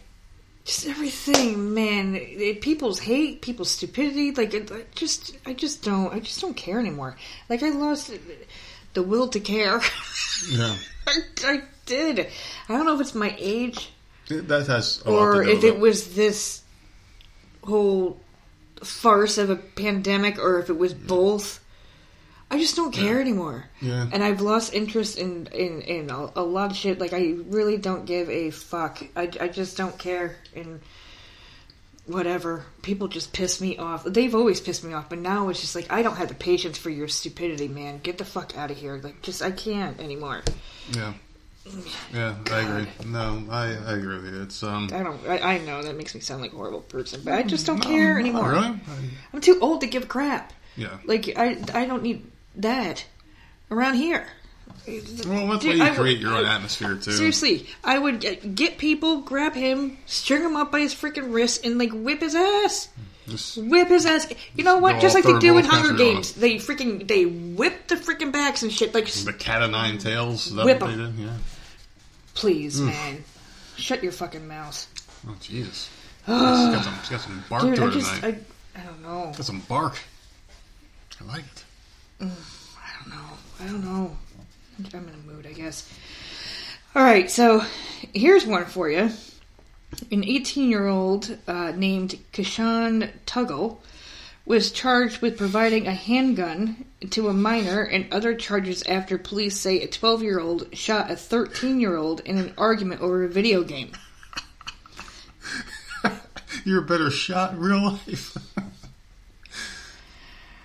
just everything, man. It, people's hate, people's stupidity. Like it, I just, I just don't. I just don't care anymore. Like I lost the will to care. Yeah, I, I did. I don't know if it's my age that has a lot or if it was this whole farce of a pandemic or if it was both. I just don't care anymore. Yeah. And I've lost interest in in, in a, a lot of shit. Like I really don't give a fuck. I, I just don't care. And whatever. People just piss me off. They've always pissed me off, but now it's just like I don't have the patience for your stupidity, man. Get the fuck out of here. Like just I can't anymore. Yeah, yeah, I agree. No, I, I agree with you. It's um. I don't. I, I know that makes me sound like a horrible person, but I just don't care anymore. Really? I- I'm too old to give a crap. yeah. Like I, I don't need that around here. Well, that's Dude, why I you would- create your own I- atmosphere too. Seriously, I would get, get people, grab him, string him up by his freaking wrist, and like whip his ass. Just Whip his ass. You know what? Just like they do in Hunger Games, they freaking they whip the freaking backs and shit. Like, the cat of nine tails. Whip what they 'em. did? Yeah. please, mm. man, shut your fucking mouth, Oh Jesus. got some, it's got some bark dude. to I it just, tonight. I, I don't know. Got some bark. I like it. I don't know. I don't know. I'm in a mood, I guess. All right, so here's one for you. An 18 year old uh, named Kashan Tuggle was charged with providing a handgun to a minor and other charges after police say a 12 year old shot a 13 year old in an argument over a video game. You're a better shot in real life.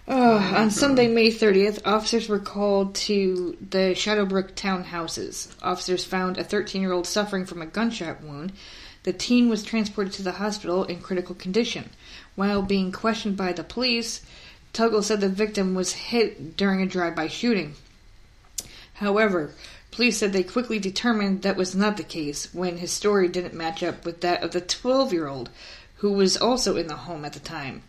Uh, on Sunday, May 30th, officers were called to the Shadowbrook townhouses. Officers found a 13 year old suffering from a gunshot wound. The teen was transported to the hospital in critical condition. While being questioned by the police, Tuggle said the victim was hit during a drive by shooting. However, police said they quickly determined that was not the case when his story didn't match up with that of the 12 year old who was also in the home at the time.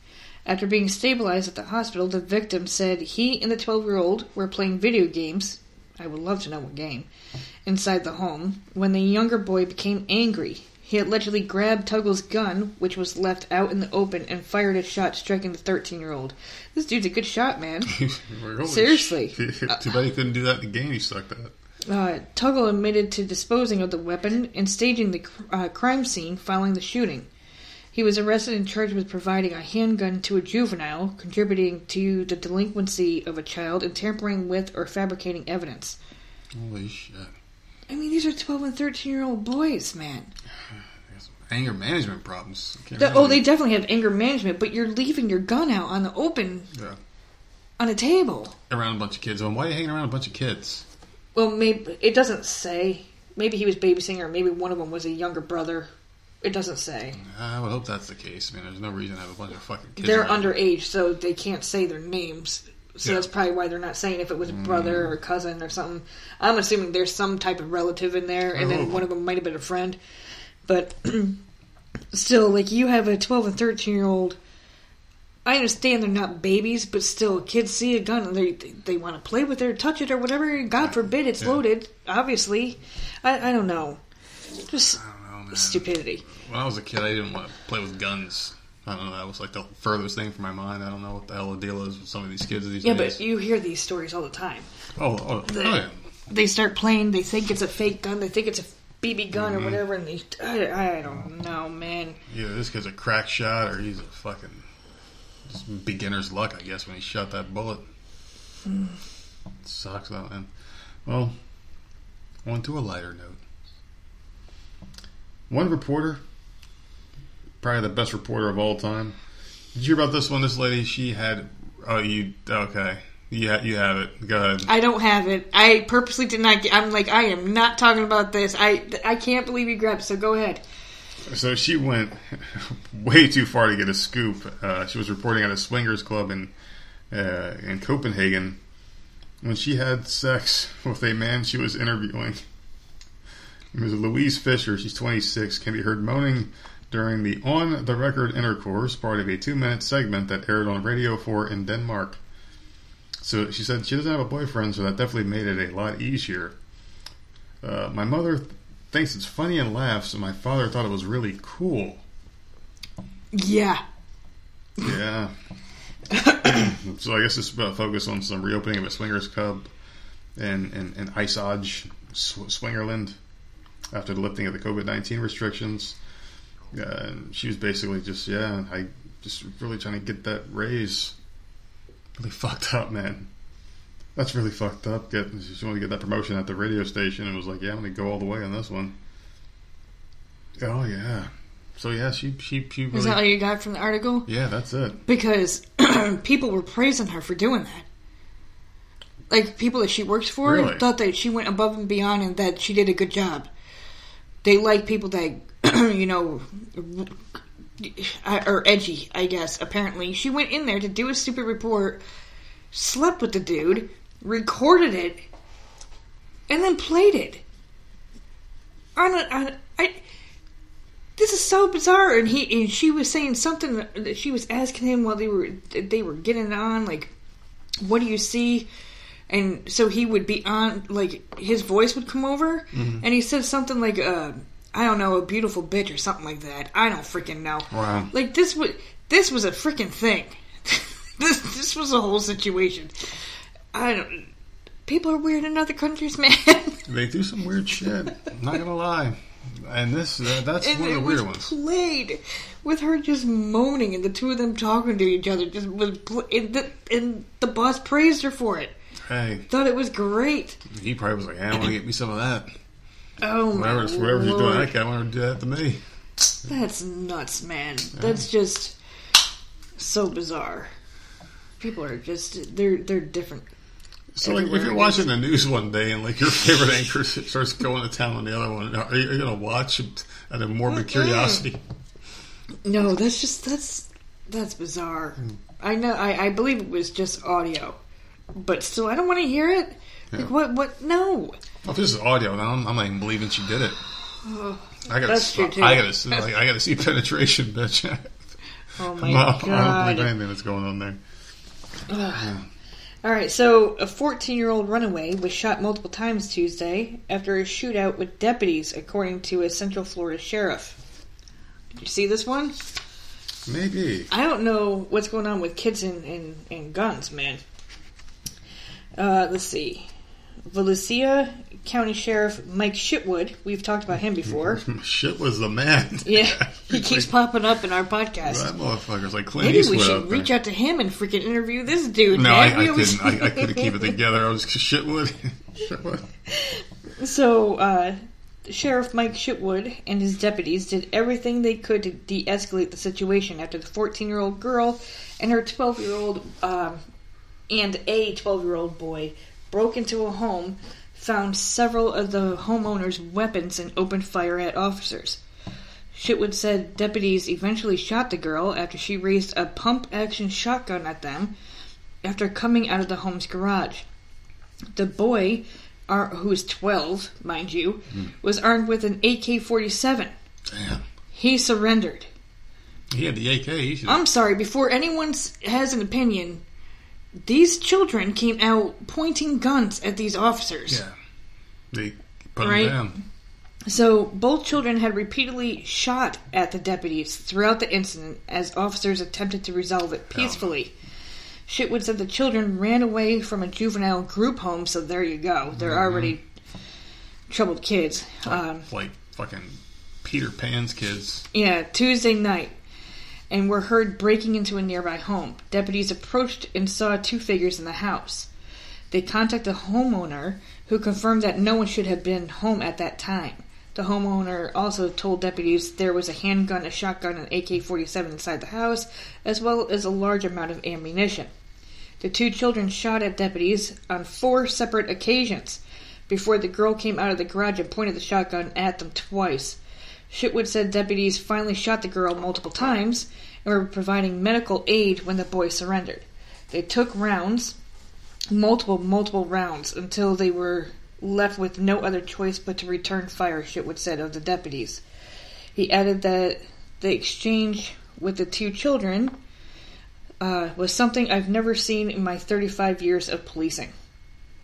After being stabilized at the hospital, the victim said he and the 12 year old were playing video games. I would love to know what game. Inside the home, when the younger boy became angry, he allegedly grabbed Tuggle's gun, which was left out in the open, and fired a shot, striking the 13 year old. This dude's a good shot, man. Seriously. Too bad he couldn't do that in the game he sucked at. Uh, Tuggle admitted to disposing of the weapon and staging the uh, crime scene following the shooting. He was arrested and charged with providing a handgun to a juvenile, contributing to the delinquency of a child, and tampering with or fabricating evidence. Holy shit. I mean, these are 12 and 13 year old boys, man. Anger management problems. The- oh, they definitely have anger management, but you're leaving your gun out on the open Yeah. on a table. Around a bunch of kids. Well, why are you hanging around a bunch of kids? Well, maybe it doesn't say. Maybe he was babysitting, or maybe one of them was a younger brother. It doesn't say. I would hope that's the case. I mean, there's no reason to have a bunch of fucking kids. They're around. underage, so they can't say their names. So Yeah. that's probably why they're not saying if it was mm. brother or cousin or something. I'm assuming there's some type of relative in there, and I then hope. one of them might have been a friend. But still, like you have a 12 and 13 year old. I understand they're not babies, but still, kids see a gun and they they, they want to play with it or touch it or whatever. God forbid it's Yeah. loaded. Obviously, I, I don't know. Just I don't know, man. stupidity. When I was a kid, I didn't want to play with guns. I don't know. That was like the furthest thing from my mind. I don't know what the hell the deal is with some of these kids these Yeah, days. but you hear these stories all the time. oh, oh, oh, yeah. they start playing. They think it's a fake gun. They think it's a BB gun Mm-hmm. or whatever, and they I, I don't know, man. Either this kid's a crack shot or he's a fucking just beginner's luck, I guess, when he shot that bullet. Sucks though, man. Well, on to a lighter note. One reporter, probably the best reporter of all time. Did you hear about this one? This lady, she had. Oh, you okay? You ha- you have it. Go ahead. I don't have it. I purposely did not. Get, I'm like, I am not talking about this. I I can't believe you grabbed. So go ahead. So she went way too far to get a scoop. Uh, she was reporting at a swingers club in uh, in Copenhagen when she had sex with a man she was interviewing. It was Louise Fisher. She's 26. Can be heard moaning during the on the record intercourse, part of a two minute segment that aired on Radio 4 in Denmark. So she said she doesn't have a boyfriend, so that definitely made it a lot easier. Uh, my mother th- thinks it's funny and laughs, and my father thought it was really cool. Yeah. Yeah. so I guess it's about focus on some reopening of a swingers club in in, in Isage, Sw- Swingerland, after the lifting of the COVID nineteen restrictions. Uh, and she was basically just yeah, I just really trying to get that raise. Really fucked up, man. That's really fucked up. Get she wanted to get that promotion at the radio station and was like, yeah, I'm gonna go all the way on this one. Oh yeah. So yeah, she she she Is that all you got from the article? yeah, that's it. Because people were praising her for doing that. Like people that she works for Really? thought that she went above and beyond and that she did a good job. They like people that you know or edgy, I guess. Apparently, she went in there to do a stupid report, slept with the dude, recorded it, and then played it. On a, on a, I, this is so bizarre. And he and she was saying something that she was asking him while they were they were getting on, like, what do you see? And so he would be on, like his voice would come over, and he said something like, uh, "I don't know, a beautiful bitch" or something like that. I don't freaking know. Wow. Like this was this was a freaking thing. this this was a whole situation. I don't. People are weird in other countries, man. They do some weird shit. I'm not gonna lie. And this uh, that's and one of the weird ones. played with her just moaning and the two of them talking to each other. Just was pl- and the, and the boss praised her for it. Hey, Thought it was great. he probably was like, "I want to get me some of that." Oh my Whatever, whatever he's doing, Lord. that guy want to do that to me. That's nuts, man. That's just so bizarre. People are just they're they're different. So, like, if you're watching the news one day and like your favorite anchor starts going to town on the other one, are you, are you gonna watch it out of morbid curiosity? No, that's just that's that's bizarre. Hmm. I know. I, I believe it was just audio, but still, I don't want to hear it. Like what? What? No. Well, if this is audio, then I'm, I'm not even believing she did it. I gotta, That's true, I gotta, see, like, I gotta see penetration, bitch. Oh my No, I don't god. believe anything that's going on there. All right, so a 14 year old runaway was shot multiple times Tuesday after a shootout with deputies, according to a Central Florida sheriff. Did you see this one? Maybe. I don't know what's going on with kids and, and, and guns, man. Uh, let's see. Valencia County Sheriff Mike Shitwood, we've talked about him before. Shit was the man. Yeah, he keeps like, popping up in our podcast. That motherfucker's like Clint Maybe we should reach out to him and freaking interview this dude. No, man. I, I couldn't. I, I couldn't keep it together. I was shitwood. shitwood. So, uh, Sheriff Mike Shitwood and his deputies did everything they could to de escalate the situation after the 14 year old girl and her 12 year old, um, and a 12 year old boy broke into a home, found several of the homeowner's weapons, and opened fire at officers. Shitwood said deputies eventually shot the girl after she raised a pump action shotgun at them after coming out of the home's garage. The boy, ar- who is 12, mind you, hmm. was armed with an AK 47. Damn. He surrendered. He had the AK. I'm sorry, before anyone has an opinion, these children came out pointing guns at these officers. yeah. They put Right. him down. So both children had repeatedly shot at the deputies throughout the incident as officers attempted to resolve it peacefully. Shitwood said the children ran away from a juvenile group home, so there you go. They're already troubled kids. Um, like fucking Peter Pan's kids. yeah, Tuesday night, and were heard breaking into a nearby home. Deputies approached and saw two figures in the house. They contacted the homeowner, who confirmed that no one should have been home at that time. The homeowner also told deputies there was a handgun, a shotgun, and AK 47 inside the house, as well as a large amount of ammunition. The two children shot at deputies on four separate occasions before the girl came out of the garage and pointed the shotgun at them twice. Shitwood said deputies finally shot the girl multiple times and were providing medical aid when the boy surrendered. They took rounds, multiple, multiple rounds, until they were left with no other choice but to return fire, Shitwood said of the deputies. He added that the exchange with the two children uh, was something I've never seen in my 35 years of policing.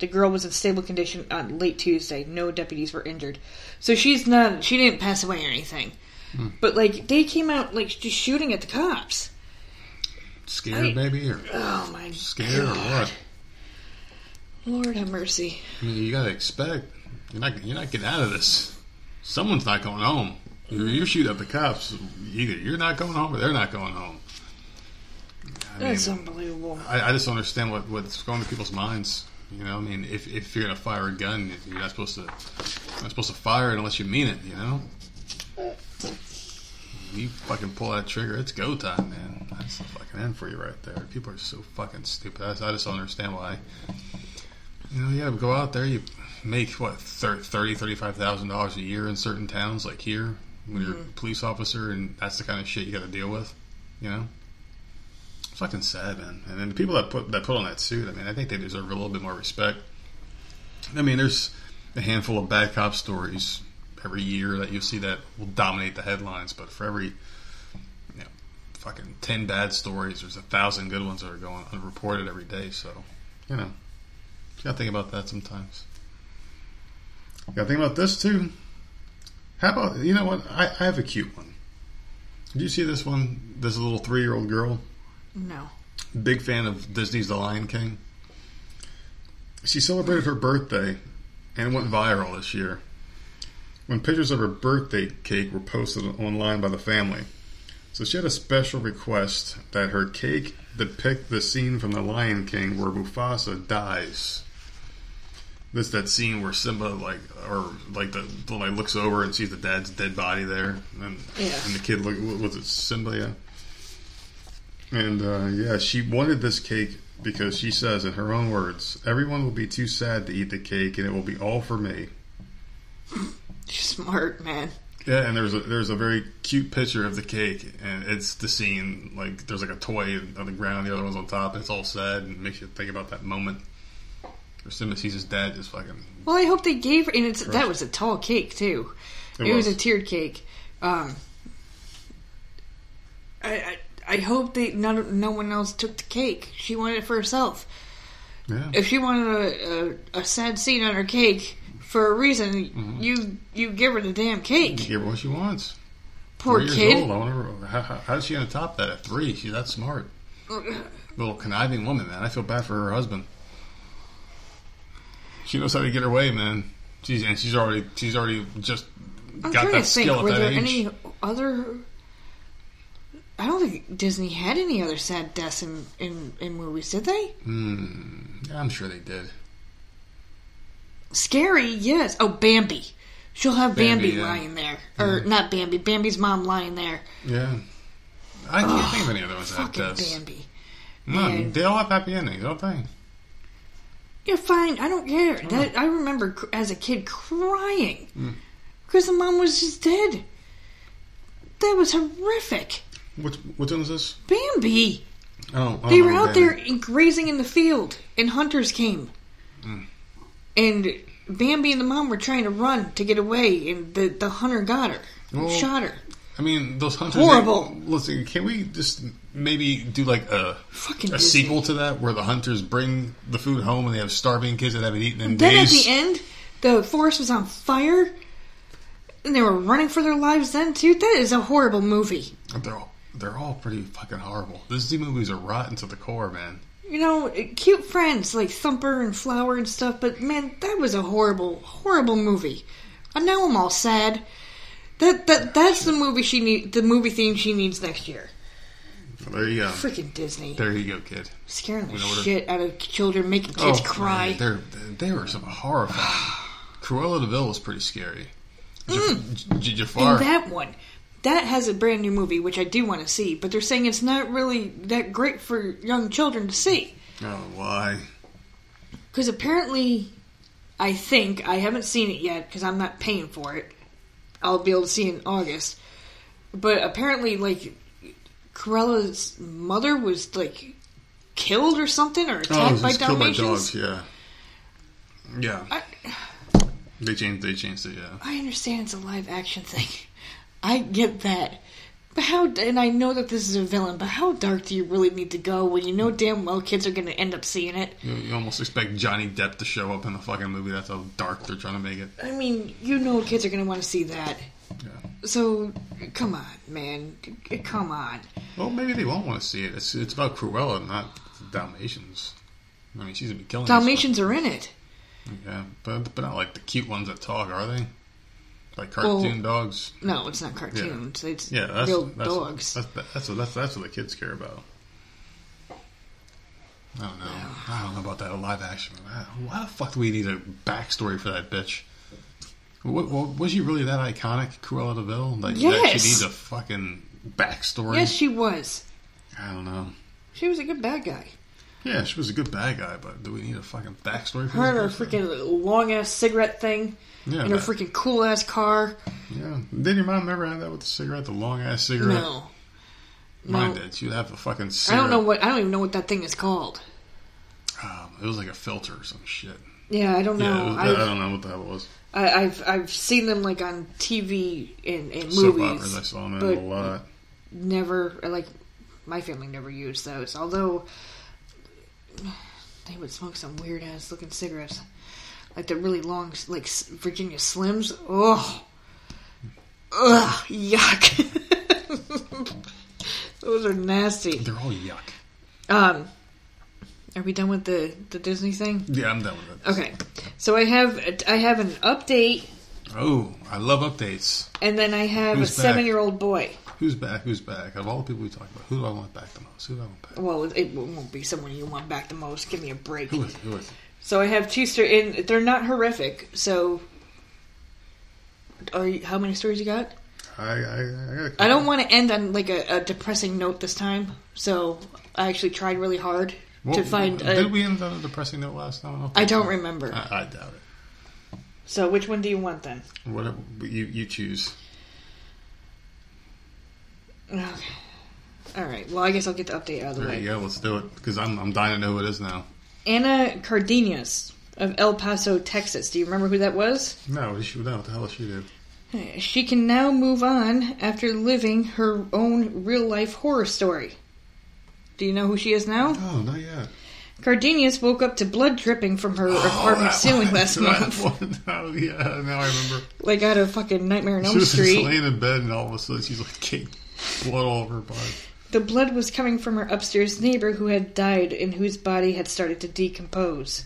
The girl was in stable condition on late Tuesday. No deputies were injured. So she's not, she didn't pass away or anything. Hmm. But, like, they came out, like, just shooting at the cops. Scared, I- maybe, or Oh, my scared, or what? Lord have mercy. I mean, you gotta expect you're not you're not getting out of this. Someone's not going home. You, you shoot at the cops. Either you're not going home, or they're not going home. I mean, That's unbelievable. I, I just don't understand what, what's going to people's minds. You know, I mean, if, if you're gonna fire a gun, you're not supposed to you're not supposed to fire it unless you mean it. You know, you fucking pull that trigger, it's go time, man. That's the fucking end for you right there. People are so fucking stupid. I, I just don't understand why. You know, you go out there. You make what thir- thirty, thirty-five thousand dollars a year in certain towns, like here, when you're a mm-hmm. police officer, and that's the kind of shit you got to deal with. You know, fucking sad, man. And then the people that put that put on that suit, I mean, I think they deserve a little bit more respect. I mean, there's a handful of bad cop stories every year that you'll see that will dominate the headlines, but for every you know, fucking ten bad stories, there's a thousand good ones that are going unreported every day. So, you know, you gotta think about that sometimes. You gotta think about this too. How about you know what? I, I have a cute one. Did you see this one? This little three-year-old girl, No. big fan of Disney's The Lion King. She celebrated her birthday and went viral this year when pictures of her birthday cake were posted online by the family. So she had a special request that her cake depict the scene from The Lion King where Mufasa dies. This that scene where Simba like or like the, the like looks over and sees the dad's dead body there, and Yeah. and the kid look was it Simba yeah. And uh, yeah, she wanted this cake because she says, in her own words, everyone will be too sad to eat the cake, and it will be all for me. Smart, man. Yeah, and there's a there's a very cute picture of the cake, and it's the scene like there's like a toy on the ground, the other one's on top, and it's all sad, and it makes you think about that moment. Where Simba sees his dad just fucking. Well, I hope they gave her, and it's that was a tall cake too. It It, was. was. a tiered cake. Um, I, I I hope they no, no one else took the cake. She wanted it for herself. Yeah. If she wanted a, a, a sad scene on her cake for a reason, Mm-hmm. you you give her the damn cake. Give her what she wants. Poor years kid. old. I how, how, how's she gonna top that at three? She's that smart. Little conniving woman, man. I feel bad for her husband. She knows how to get her way, man. She's and she's already she's already just I'm got that to think. skill at Were that there age. any other? I don't think Disney had any other sad deaths in in, in movies, did they? Hmm. I'm sure they did. Scary, yes. Oh, Bambi. She'll have Bambi, Bambi, yeah. lying there, or not Bambi. Bambi's mom lying there. Yeah. I can't think of any other ones that Fucking does. Bambi. No, Man. they all have happy endings, don't they? Yeah, fine. I don't care. That I remember as a kid crying because the mom was just dead. That was horrific. Which which one is this? Bambi. Oh, I They were out Bambi. there grazing in the field, and hunters came. Hmm. And Bambi and the mom were trying to run to get away, and the, the hunter got her, Well, shot her. I mean, those hunters. Horrible. they- listen, can we just maybe do like a Fucking a Disney. sequel to that where the hunters bring the food home and they have starving kids that haven't eaten in days? Then at the end, the forest was on fire, and they were running for their lives. Then too, that is a horrible movie. They're all they're all pretty fucking horrible. Disney movies are rotten to the core, man. You know, cute friends like Thumper and Flower and stuff, but man, that was a horrible, horrible movie. And now I'm all sad. That that that's the movie she need, the movie theme she needs next year. There you go. Freaking Disney, There you go, kid. scaring the know shit out of children, making kids Oh, cry. man, they're, they were some horrifying. Cruella de Vil was pretty scary. Jaf- mm. J- Jafar. And that one, that has a brand new movie which I do want to see, but they're saying it's not really that great for young children to see. oh, why? Because apparently, I think I haven't seen it yet because I'm not paying for it. I'll be able to see it in August. But apparently, like Cruella's mother was like killed or something or Oh, attacked it by was killed by Dalmatians. dogs. Yeah. Yeah. I, They changed. They changed it. Yeah. I understand it's a live action thing. I get that. But how, and I know that this is a villain, but how dark do you really need to go when you know damn well kids are going to end up seeing it? You, you almost expect Johnny Depp to show up in the fucking movie. That's how dark they're trying to make it. I mean, you know kids are going to want to see that. Yeah. So, come on, man. Come on. Well, maybe they won't want to see it. It's it's about Cruella, not Dalmatians. I mean, she's gonna be killing. Dalmatians are in it. Yeah, but but not like the cute ones that talk, are they? Like cartoon Well, dogs. No, it's not cartoons. It's Yeah, that's real that's, dogs. That's, that's what that's that's what the kids care about. I don't know. I don't know about that live action. Why the fuck do we need a backstory for that bitch? What, what, was she really that iconic, Cruella de Vil? Like Yes. she needs a fucking backstory. yes, she was. I don't know. She was a good bad guy. Yeah, she was a good bad guy, but do we need a fucking backstory for Her her freaking long ass cigarette thing, Yeah, and her that- freaking cool ass car. Yeah. Did your mom ever have that with the cigarette, the long ass cigarette? No, Mine no. did. She'd have the fucking I don't know what. I don't even know what that thing is called. Um, it was like a filter or some shit. Yeah, I don't know. Yeah, was, I, don't know what the hell it was. I, I've I've seen them like on TV and, in Soap movies, operas, I saw them a lot. never like my family never used those. Although they would smoke some weird ass looking cigarettes, like the really long, like Virginia Slims. Oh, ugh, yuck. those are nasty. They're all yuck. Um, are we done with the the Disney thing? Yeah, I'm done with it. Okay, so I have I have an update, Oh, I love updates. and then I have Who's a back? seven year old boy. Who's back? Who's back? Of all the people we talked about, who do I want back the most? Who do I want back? Well, it won't be someone you want back the most. Give me a break. Who is it? Who is it? So I have two stories, and they're not horrific. So, are you, how many stories you got? I, I, I, got I don't want to end on like a, a depressing note this time. So I actually tried really hard Well, to find. Did A, we end on a depressing note last time? I don't remember. I, I doubt it. So which one do you want then? Whatever you you choose. Okay. All right. Well, I guess I'll get the update out of the There way. Yeah. Let's do it because I'm I'm dying to know who it is now. Anna Cardenas of El Paso, Texas. Do you remember who that was? No, she no, what the hell she do? She can now move on after living her own real life horror story. Do you know who she is now? Oh, not yet. Cardenas woke up to blood dripping from her oh, apartment ceiling one. last month. one. Oh, yeah, now I remember. Like out of fucking Nightmare on She Elm was just Street. laying in bed, and all of a sudden she's like, "Kate, blood all over her body." The blood was coming from her upstairs neighbor who had died and whose body had started to decompose.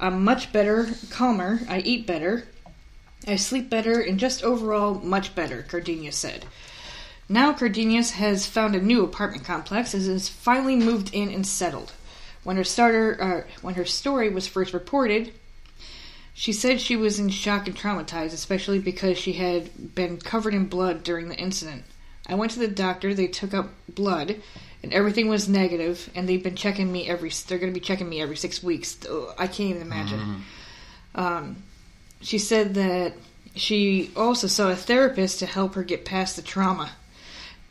I'm much better, calmer, I eat better, I sleep better, and just overall much better, Cardenas said. Now Cardenas has found a new apartment complex and has finally moved in and settled. When her starter, uh, when her story was first reported, she said she was in shock and traumatized, especially because she had been covered in blood during the incident. I went to the doctor. They took up blood, and everything was negative. And they've been checking me every. They're going to be checking me every six weeks. I can't even imagine. Um, she said that she also saw a therapist to help her get past the trauma.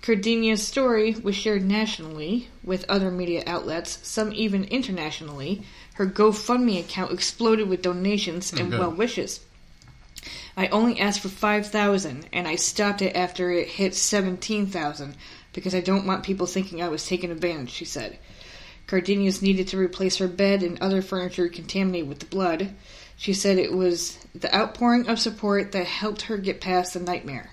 Cardenas's story was shared nationally with other media outlets, some even internationally. Her GoFundMe account exploded with donations and well wishes. I only asked for 5,000 and I stopped it after it hit 17,000 because I don't want people thinking I was taking advantage, she said. Cardenas needed to replace her bed and other furniture contaminated with the blood. She said it was the outpouring of support that helped her get past the nightmare.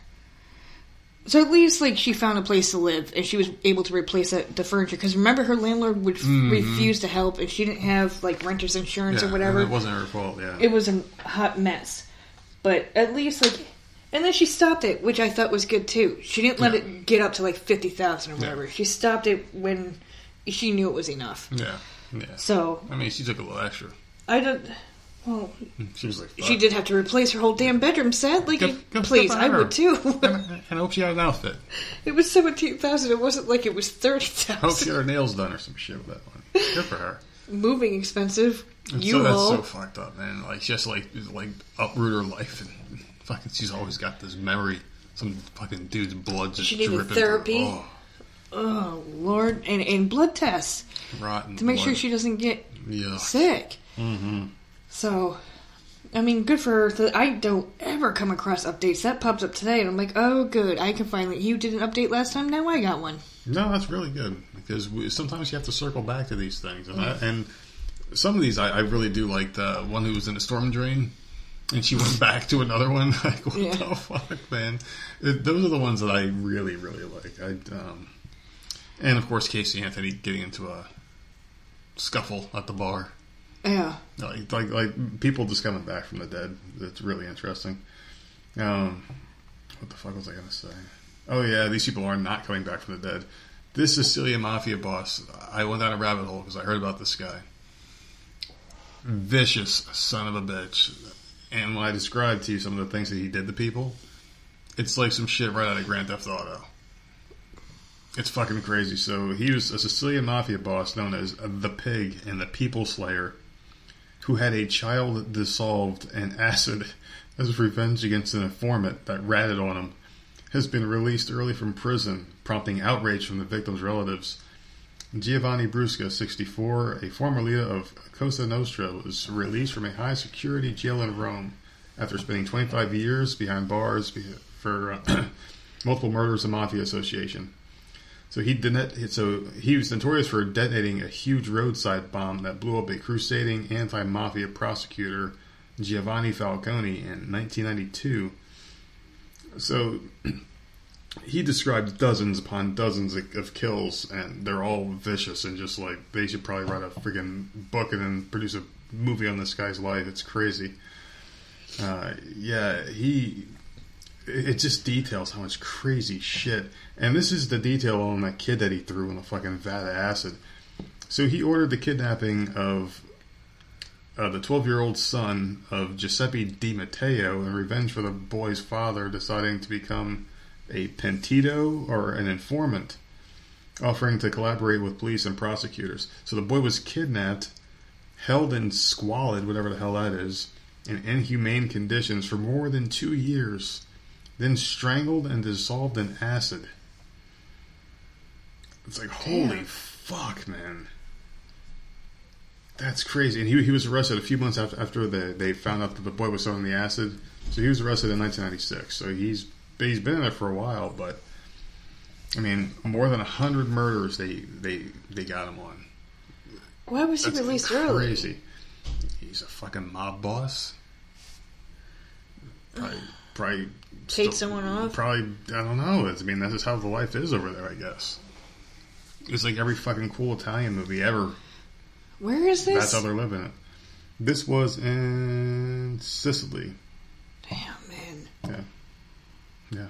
So at least, like, she found a place to live and she was able to replace that, the furniture. Because remember, her landlord would f- mm-hmm. refuse to help and she didn't have, like, renter's insurance Yeah, or whatever It wasn't her fault. Yeah. it was a hot mess. But at least like, and then she stopped it, which I thought was good too. She didn't let Yeah. it get up to like fifty thousand or Yeah. whatever. She stopped it when she knew it was enough. yeah. Yeah. So I mean, she took a little extra. I don't. Well, She was like, she did have to replace her whole damn bedroom set. Like, good please, I her. would too. And I hope she had an outfit. it was seventeen thousand. It wasn't like it was thirty thousand. I hope she had her nails done or some shit with that one. Good for her. Moving expensive. And You so that's all. so fucked up, man. Like just like like uproot her life and fucking. She's always got this memory. Some fucking dude's blood just She needed dripping. therapy. Oh, oh Lord, and and blood tests rotten. to make blood. sure she doesn't get Yeah. sick. Mm-hmm. So, I mean, good for her. I don't ever come across updates. That pops up today, and I'm like, oh, good. I can finally. You did an update last time. Now I got one. No, that's really good because we, sometimes you have to circle back to these things, and, I, and some of these I, I really do like. The one who was in a storm drain, and she went back to another one. Like, what Yeah. the fuck, man? It, those are the ones that I really, really like. I, um, and of course, Casey Anthony getting into a scuffle at the bar. Yeah. Like, like, like people just coming back from the dead. It's really interesting. Um, what the fuck was I going to say? Oh yeah, these people are not coming back from the dead. This Sicilian mafia boss. I went down a rabbit hole because I heard about this guy. Vicious son of a bitch. And when I described to you some of the things that he did to people, it's like some shit right out of Grand Theft Auto. It's fucking crazy. So he was a Sicilian mafia boss known as the Pig and the People Slayer who had a child dissolved in acid as revenge against an informant that ratted on him, has been released early from prison, prompting outrage from the victim's relatives. Giovanni Brusca, 64, a former leader of Cosa Nostra, was released from a high security jail in Rome after spending 25 years behind bars for uh, multiple murders and mafia association. So he denet- so he was notorious for detonating a huge roadside bomb that blew up a crusading anti-mafia prosecutor Giovanni Falcone in 1992. So he described dozens upon dozens of, kills, and they're all vicious and just like they should probably write a freaking book and then produce a movie on this guy's life. It's crazy. Uh, yeah, he it just details how much crazy shit. And this is the detail on that kid that he threw in the fucking vat of acid. So he ordered the kidnapping of uh, the 12 year old son of Giuseppe Di Matteo in revenge for the boy's father deciding to become a pentito or an informant, offering to collaborate with police and prosecutors. So the boy was kidnapped, held in squalid, whatever the hell that is, in inhumane conditions for more than two years then strangled and dissolved in acid. It's like, holy fuck, man. That's crazy. And he, he was arrested a few months after, after the, they found out that the boy was selling the acid. So he was arrested in 1996. So he's he's been in there for a while, but I mean, more than a hundred murders they they they got him on. Why was he That's released early? Crazy. He's a fucking mob boss. Probably, probably Paid someone off? Probably, I don't know. It's, I mean, that's just how the life is over there. I guess. It's like every fucking cool Italian movie ever. Where is this? That's how they're living it. This was in Sicily. Damn. Yeah.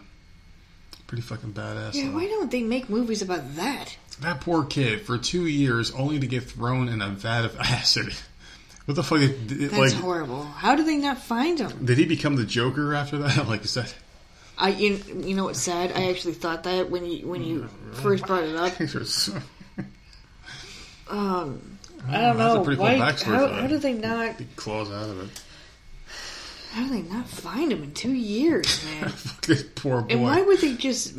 Pretty fucking badass. Yeah, though. why don't they make movies about that? That poor kid for two years only to get thrown in a vat of acid. What the fuck? Did, That's like, horrible. How did they not find him? did he become the Joker after that? like, is that? I you, you know what's sad? I actually thought that when you when you first brought it up. Um, I don't That's a know pretty cool why. backstory How, for that. how did they not? He claws out of it. How did they not find him in two years, man? Fucking poor boy. And why would they just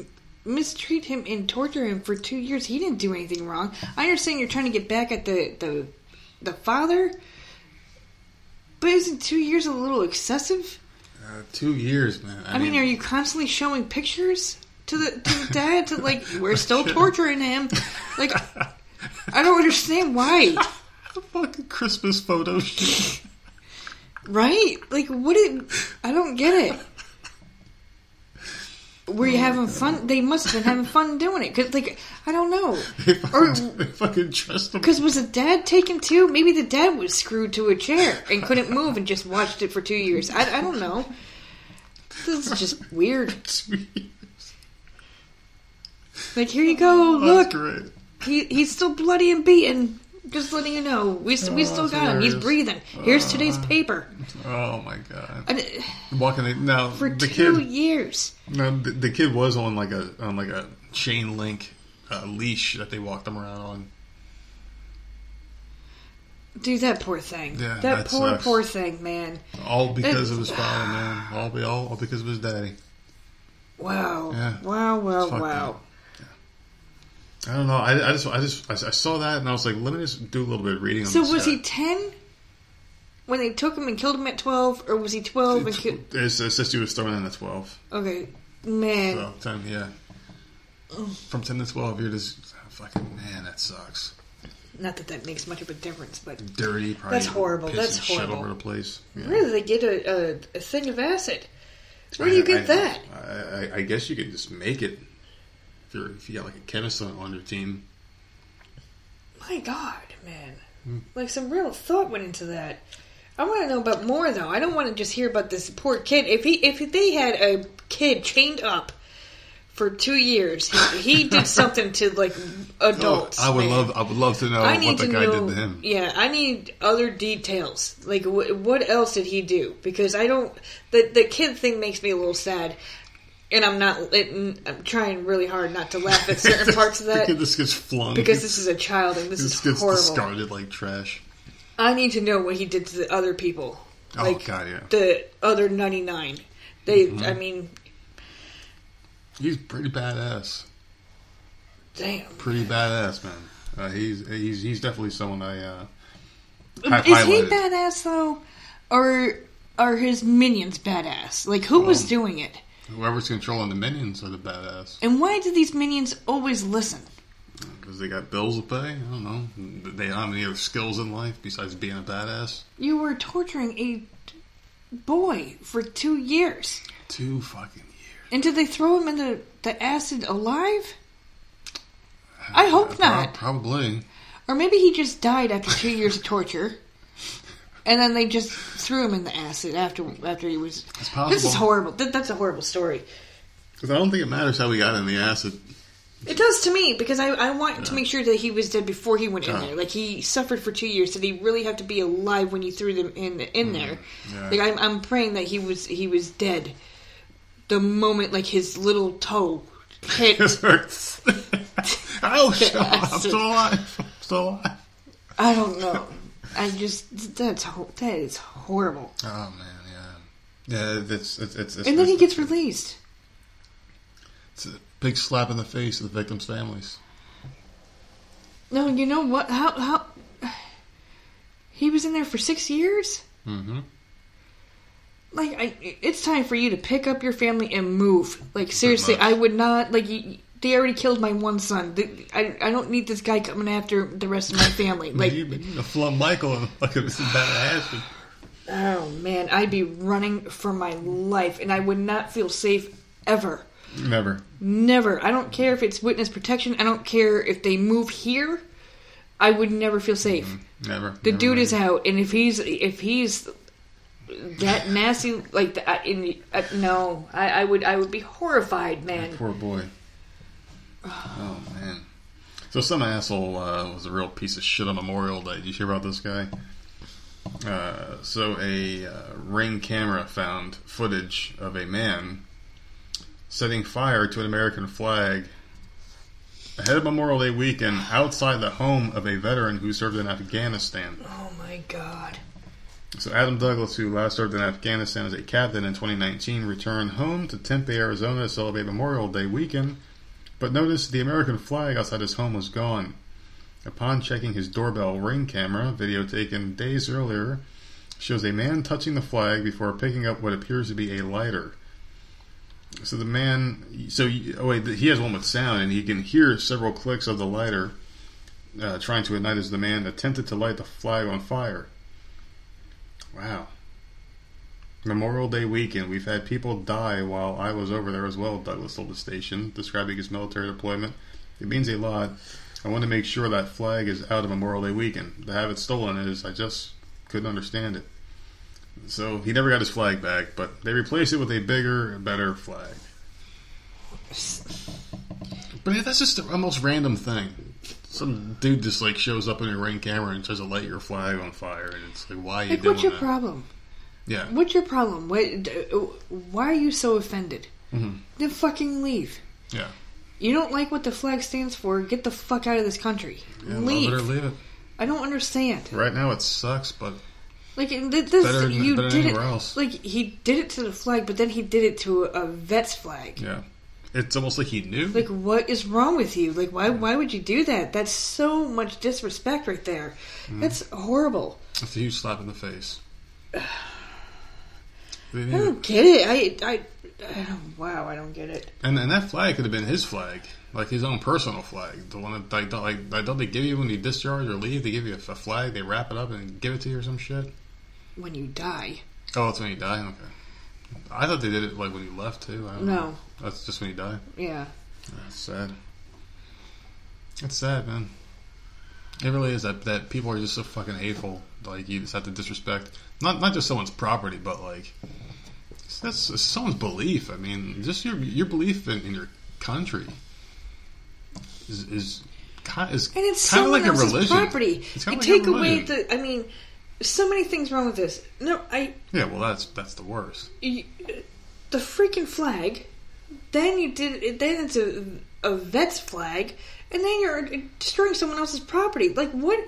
mistreat him and torture him for two years? He didn't do anything wrong. I understand you're trying to get back at the the, the father, but isn't two years a little excessive? uh, two years, man. I, mean, are you constantly showing pictures to the to the dad? To like, we're still torturing him. Like, I don't understand why. a fucking Christmas photo shoot? Right? Like, what? Did, I don't get it. Were you having fun? They must have been having fun doing it. Cause, like, I don't know. They Or fucking, they fucking dressed him. because was the dad taken too? Maybe the dad was screwed to a chair and couldn't move and just watched it for two years. I, I don't know. This is just weird. Like, here you go. Look, he he's still bloody and beaten. Just letting you know, we st- we Oh, still got him. He's breathing. Here's today's paper. Oh my god. And, uh, Walking the, now for the two kid. years. No, the, the kid was on like a on like a chain link uh, leash that they walked him around on. Dude, that poor thing. Yeah, that, that poor, sucks. poor thing, man. All because It- of his father, man. All, be- all, all because of his daddy. Wow. Yeah. Wow, wow, wow. up. I don't know. I, I just I just I, I saw that and I was like, let me just do a little bit of reading. on So this was guy. he 10 when they took him and killed him at 12? Or was he 12 and killed. It says he was thrown in at twelve. Okay. Man. So ten, yeah. From ten to twelve, you're just ah, fucking man. That sucks. Not that that makes much of a difference, but. Dirty. Probably That's horrible. That's shit horrible. over the place. Yeah. Where do they get a, a, a thing of acid? Where do you I- get I- that? I, I, I guess you could just make it if you got like a chemist on, on your team. My God, man. Hmm. Like some real thought went into that. I want to know about more though. I don't want to just hear about this poor kid. If he if they had a kid chained up for two years, he, he did something to like adults. Oh, I would man. love I would love to know I what the guy know. did to him. Yeah, I need other details. Like, wh- what else did he do? Because I don't. The the kid thing makes me a little sad, and I'm not. It, I'm trying really hard not to laugh at certain parts of that this gets flung because this is a child and this this is gets horrible. discarded like trash. I need to know what he did to the other people. Oh, Like God, yeah. the other 99. They, Mm-hmm. I mean, He's pretty badass. damn. Pretty badass, man. Uh, he's he's he's definitely someone I uh, Is hi- he badass though, or are his minions badass? Like who was Um, doing it, Whoever's controlling the minions are the badass and why do these minions always listen? because they got bills to pay. I don't know. They don't have any other skills in life besides being a badass. You were torturing a boy for two years, Two fucking years. and did they throw him in the, the acid alive? Uh, I hope not. Probably. Or maybe he just died after two years of torture, and then they just threw him in the acid after after he was. It's possible. This is horrible. Th- that's a horrible story. Because I don't think it matters how he got in the acid. It does to me because I, I want to make sure that he was dead before he went in there. Like he suffered for two years. Did he really have to be alive when you threw them in in mm-hmm. there? yeah. Like I'm, I'm praying that he was he was dead the moment like his little toe hit. This hurts. oh. I'm still alive. I'm still alive. I don't know. I just that's that is horrible. Oh man, yeah, yeah. It's it's it's, it's And then he gets released. It's a big slap in the face of the victims' families. No, you know what? How how he was in there for six years. Mm-hmm. Like, I, it's time for you to pick up your family and move. Like, seriously. I would not like. You, They already killed my one son. They- I, I don't need this guy coming after the rest of my family. Like, you, you flung Michael and like it was a bad ass. oh man, I'd be running for my life, and I would not feel safe ever. Never. Never. I don't care if it's witness protection. I don't care if they move here. I would never feel safe. Never. The never, dude is out, and if he's if he's that nasty like that, in, uh, no, I, I would I would be horrified, man. Poor boy. Oh man. So some asshole uh, was a real piece of shit on Memorial Day. Did you hear about this guy? Uh, so a uh, ring camera found footage of a man setting fire to an American flag ahead of Memorial Day weekend outside the home of a veteran who served in Afghanistan. Oh my god. So Adam Douglas, who last served in Afghanistan as a captain in 2019, returned home to Tempe, Arizona to celebrate Memorial Day weekend, but noticed the American flag outside his home was gone. Upon checking his doorbell ring camera, video taken days earlier, shows a man touching the flag before picking up what appears to be a lighter. So the man, so oh wait, he has one with sound, and he can hear several clicks of the lighter uh, trying to ignite as the man attempted to light the flag on fire. Wow. Memorial Day weekend, we've had people die while I was over there as well, Douglas told the station, describing his military deployment. It means a lot. I want to make sure that flag is out of Memorial Day weekend. To have it stolen is, I just couldn't understand it. So he never got his flag back, but they replaced it with a bigger, better flag. But yeah, that's just a most random thing. Some dude just like shows up in your ring camera and tries to light your flag on fire, and it's like, why are you Like, doing what's your that? problem? Yeah, What's your problem? What? uh, Why are you so offended? Mhm. Then fucking leave. yeah. You don't like what the flag stands for? Get the fuck out of this country. yeah leave. Love it or leave it. I don't understand. Right now it sucks, but Like th- this, Better than- you did it. else. Like he did it to the flag, but then he did it to a, a vet's flag. yeah, it's almost like he knew. Like, what is wrong with you? Like, why why would you do that? That's so much disrespect right there. Mm. That's horrible. it's a huge slap in the face. I don't get it. I I, I don't, wow, I don't get it. And and that flag could have been his flag, like his own personal flag, the one that like don't, like like, don't they give you when you discharge or leave? They give you a, a flag, they wrap it up and give it to you or some shit. When you die, Oh, it's when you die. Okay, I thought they did it like when you left too. I don't know. no, that's just when you die. yeah, ah, That's sad. It's sad, man. It really is that that people are just so fucking hateful. Like you just have to disrespect not not just someone's property, but like that's someone's belief. I mean, just your your belief in, in your country is is kind is and it's kind of like a religion. property. It's You like a take away the. I mean, so many things wrong with this. No, I Yeah, well, that's that's the worst. you, the freaking flag. Then you did. Then it's a a vet's flag, and then you're destroying someone else's property. Like what?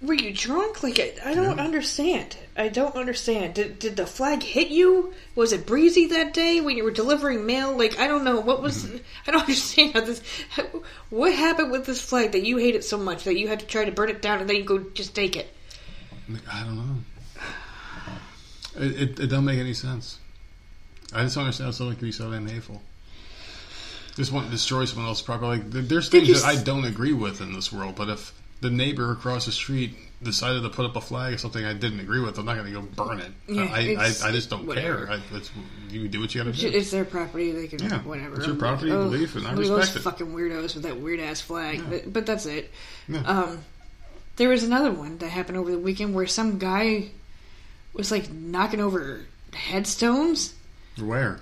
Were you drunk? Like I, I don't Yeah. understand. I don't understand. Did did the flag hit you? Was it breezy that day when you were delivering mail? Like I don't know what was. Mm-hmm. I don't understand how this. How, what happened with this flag that you hate it so much that you had to try to burn it down and then you go just take it? I don't know. It, it, it doesn't make any sense. I just don't understand how someone can be so damn hateful. Just want to destroy someone else's property. Like, there's things that I don't agree with in this world, but if the neighbor across the street decided to put up a flag of something I didn't agree with, I'm not going to go burn it. Yeah, I, I, I just don't whatever. care. I, you do what you got to do. It's their property. They can Yeah, whatever. it's your property, like, oh, believe, and I respect those it. fucking weirdos with that weird ass flag. Yeah. But, but that's it. Yeah. Um, there was another one that happened over the weekend where some guy was like knocking over headstones. Where?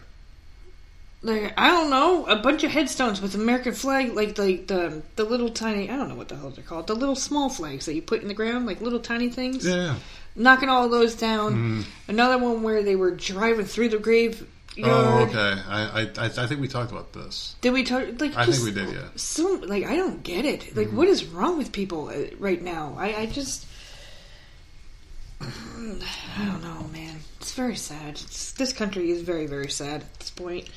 Like I don't know, a bunch of headstones with American flag, like like the the little tiny I don't know what the hell they're called, the little small flags that you put in the ground, like little tiny things. Yeah. Knocking all those down. Mhm. Another one where they were driving through the grave. Oh, okay. I, I, I think we talked about this. Did we talk? Like, I think we did, yeah. So, like, I don't get it. Like, what is wrong with people uh, right now? I, I just, I don't know, man. It's very sad. It's, this country is very, very sad at this point.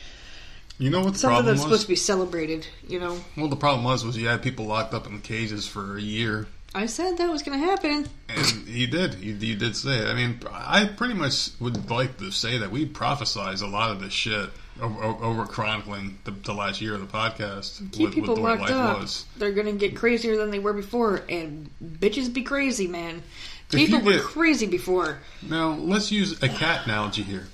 You know what the Something problem that's was? supposed to be celebrated. You know, Well, the problem was was you had people locked up in cages for a year, I said that was going to happen. and you did. You, you did say it. I mean, I pretty much would like to say that we prophesize a lot of this shit over, over chronicling the, the last year of the podcast. Keep with, people with the way locked life up. was. They're gonna get crazier than they were before, and bitches be crazy, man. If People were get- crazy before. Now let's use a cat analogy here.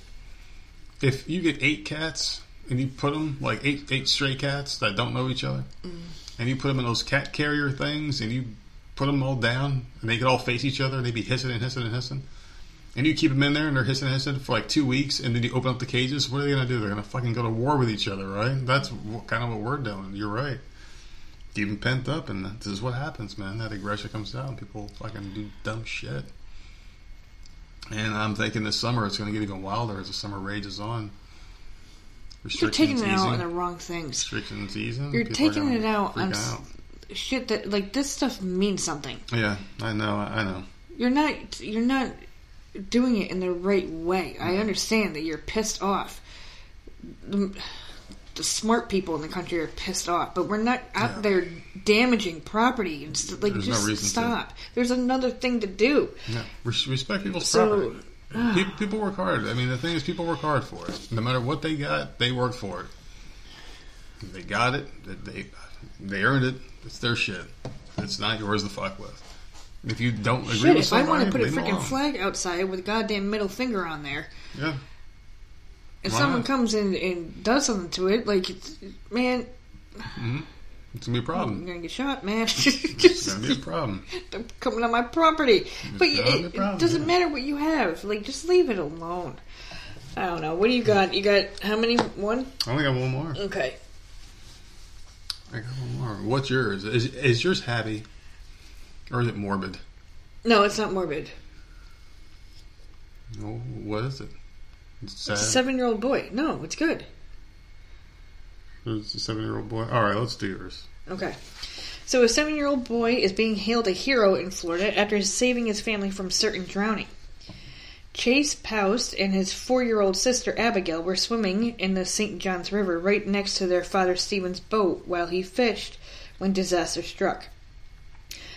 If you get eight cats and you put them like eight eight stray cats that don't know each other, mm. and you put them in those cat carrier things, and you put them all down, and they could all face each other, and they'd be hissing and hissing and hissing. And you keep them in there, and they're hissing and hissing for like two weeks, and then you open up the cages. What are they gonna do? They're gonna fucking go to war with each other, right? That's what, kind of what we're doing. You're right. Keep them pent up, and this is what happens, man. That aggression comes out, and people fucking do dumb shit. And I'm thinking this summer it's going to get even wilder as the summer rages on. You're taking it out on the wrong things. Restrictions easing. You're People taking it out on s- shit that like this stuff means something. Yeah, I know. I know. You're not you're not doing it in the right way. I Mm-hmm. understand that you're pissed off. The, the smart people in the country are pissed off, but we're not out Yeah. there damaging property st- like There's no just to. stop. There's another thing to do. Yeah, Res- respect people's So, property. Pe- people work hard. I mean, the thing is, people work hard for it. No matter what they got, they work for it. They got it. They they earned it. It's their shit. It's not yours to fuck with. If you don't agree Shit, with if I somebody, want to put a leave 'em freaking alone. flag outside with a goddamn middle finger on there, yeah, if Why someone not? comes in and does something to it, like, it's, man, mm-hmm. It's gonna be a I'm problem. gonna get shot, man. It's gonna be a problem. They're coming on my property. But gonna be a it, it doesn't yeah. matter what you have. Like, just leave it alone. I don't know. What do you got? You got how many? One? I only got one more. Okay. I got one more. What's yours? Is is yours happy, or is it morbid? No, it's not morbid. No, what is it? It's sad. It's a seven year old boy. No, it's good. It's a seven-year-old boy. All right, let's do yours. Okay. So, a seven year old boy is being hailed a hero in Florida after saving his family from certain drowning. Chase Poust and his four year old sister Abigail were swimming in the St. Johns River right next to their father Stephen's boat while he fished when disaster struck.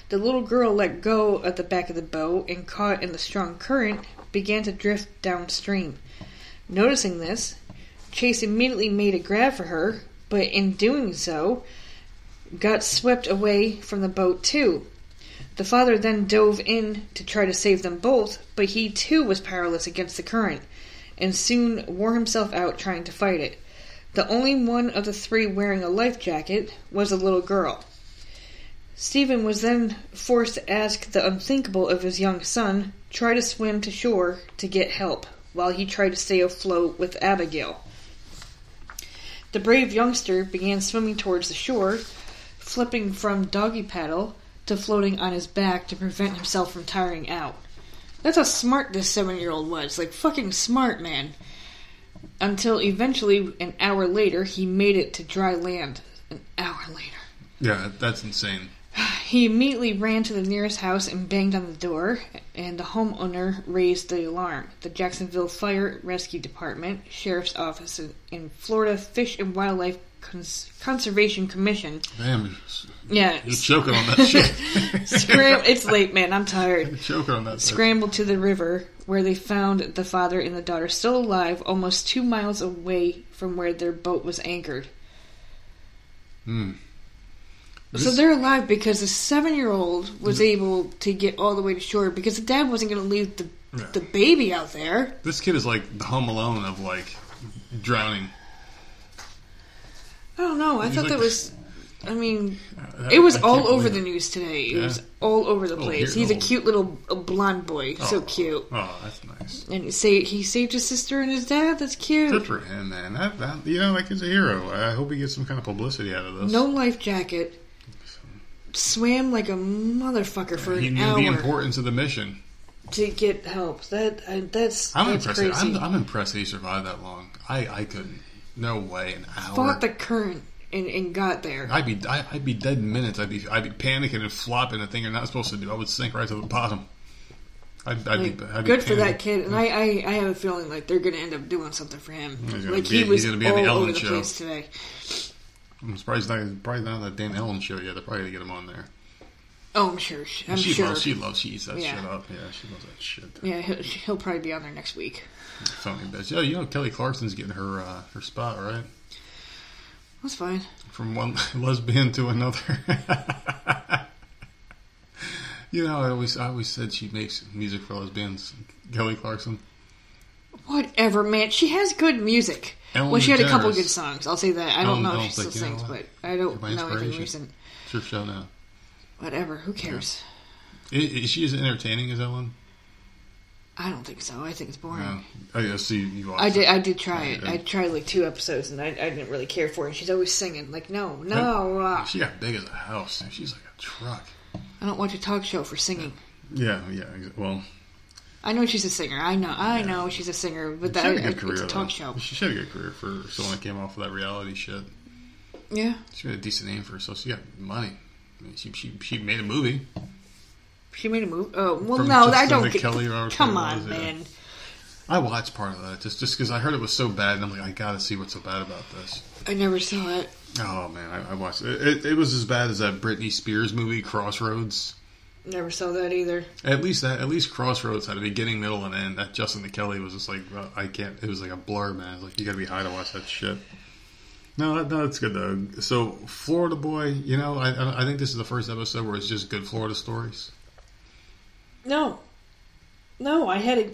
The little girl let go at the back of the boat and, caught in the strong current, began to drift downstream. Noticing this, Chase immediately made a grab for her, but in doing so, got swept away from the boat too. The father then dove in to try to save them both, but he too was powerless against the current, and soon wore himself out trying to fight it. The only one of the three wearing a life jacket was a little girl. Stephen was then forced to ask the unthinkable of his young son, try to swim to shore to get help, while he tried to stay afloat with Abigail. The brave youngster began swimming towards the shore, flipping from doggy paddle to floating on his back to prevent himself from tiring out. That's how smart this seven year old was. Like, fucking smart, man. Until eventually, an hour later, he made it to dry land. An hour later. Yeah, that's insane. He immediately ran to the nearest house and banged on the door, and the homeowner raised the alarm. The Jacksonville Fire Rescue Department, Sheriff's Office, and- and Florida Fish and Wildlife Cons- Conservation Commission. Damn, Yeah, you're choking on that shit. Scram- it's late, man. I'm tired. You're choking on that. shit. Scrambled to the river, where they found the father and the daughter still alive, almost two miles away from where their boat was anchored. Hmm. So they're alive because the seven-year-old was able to get all the way to shore because the dad wasn't going to leave the Yeah. the baby out there. This kid is like the Home Alone of like drowning. I don't know. I He's thought like that was. I mean, it was I all over believe the it. news today. It Yeah. was all over the Oh, place. here- He's a oh. cute little blonde boy. So Oh. cute. Oh, that's nice. And he say he saved his sister and his dad. That's Good cute. for him, man. That, that you know, like he's a hero. I hope he gets some kind of publicity out of this. No life jacket. Swam like a motherfucker for he an knew hour the importance of the mission. to get help. That I, that's I'm that's impressed. crazy. I'm, I'm impressed he survived that long. I, I couldn't. No way. An hour. Fought the current and, and got there. I'd be I, I'd be dead in minutes. I'd be I'd be panicking and flopping the thing you're not supposed to do. I would sink right to the bottom. I'd, I'd Like, be I'd be good for that kid, and I, I, I have a feeling like they're gonna end up doing something for him. Like be- he was gonna be on all the Ellen over the show. place today. I'm surprised not, probably not that damn Ellen show yet. They're probably gonna get him on there. Oh, I'm sure. she- I'm she sure. loves she loves she eats that Yeah. shit up. Yeah, she loves that shit. yeah, he'll, he'll probably be on there next week. Funny bitch. Yeah, you know Kelly Clarkson's getting her uh, her spot right That's fine. from one lesbian to another. you know, I always I always said she makes music for lesbians. Kelly Clarkson. Whatever, man. She has good music. Ellen well, she had a couple good songs. I'll say that. I don't know if she still you sings, but I don't know anything recent. It's her show now. Whatever. Who cares? I- Is she as entertaining as Ellen? I don't think so. I think it's boring. Oh yeah, see you watched I did. it. I did try it. Yeah. I tried like two episodes, and I, I didn't really care for it. She's always singing. Like, no, no. Uh, She got big as a house. She's like a truck. I don't watch a talk show for singing. Yeah, yeah. exa- Well, I know she's a singer. I know. I know she's a singer, but she that had a career. it's a talk though. show. She should have a good career for someone that came off of that reality shit. Yeah. She made a decent name for herself. She got money. I mean, she she she made a movie. She made a movie. Oh well, From no, I don't. Get, Kelly or come on, was, yeah. man. I watched part of that just just because I heard it was so bad, and I'm like, I gotta see what's so bad about this. I never saw it. Oh man, I, I watched it. it. It was as bad as that Britney Spears movie, Crossroads. Never saw that either. At least that, at least Crossroads had a beginning, middle, and end. That Justin to Kelly was just like, well, I can't. It was like a blur, man. It's like you got to be high to watch that shit. No, that, no, that's good though. So Florida boy, you know, I I think this is the first episode where it's just good Florida stories. No, no, I had a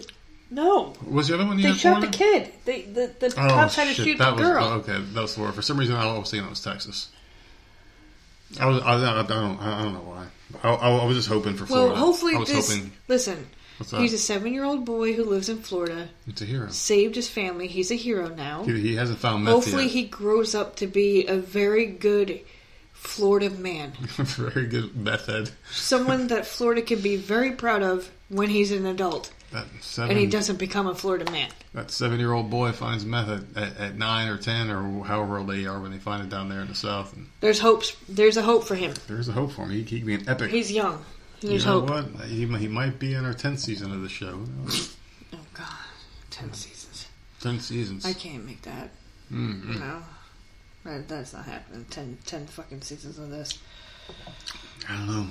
no. Was the other one you They shot the kid. They the the Oh cops had to shoot that the was girl. oh, okay. That was Florida. For some reason, I was thinking it was Texas. I was I, I, I don't I don't know why. I, I, was just hoping for Florida. well, hopefully I was this. hoping listen. He's a seven-year-old boy who lives in Florida. it's a hero. Saved his family. He's a hero now. He, he hasn't found meth Hopefully, yet. he grows up to be a very good Florida man. Very good meth head. Someone that Florida can be very proud of when he's an adult seven, and he doesn't become a Florida man. That seven-year-old boy finds meth at, at, at nine or ten or however old they are when they find it down there in the south. And There's hopes. There's a hope for him. there's a hope for him. He, he could be an epic. He's young. There's you know hope. what? He, he might be in our tenth season of the show. Oh God, ten seasons. Ten seasons. I can't make that. Mm-mm. No, that, that's not happening. Ten, ten fucking seasons of this. I don't know.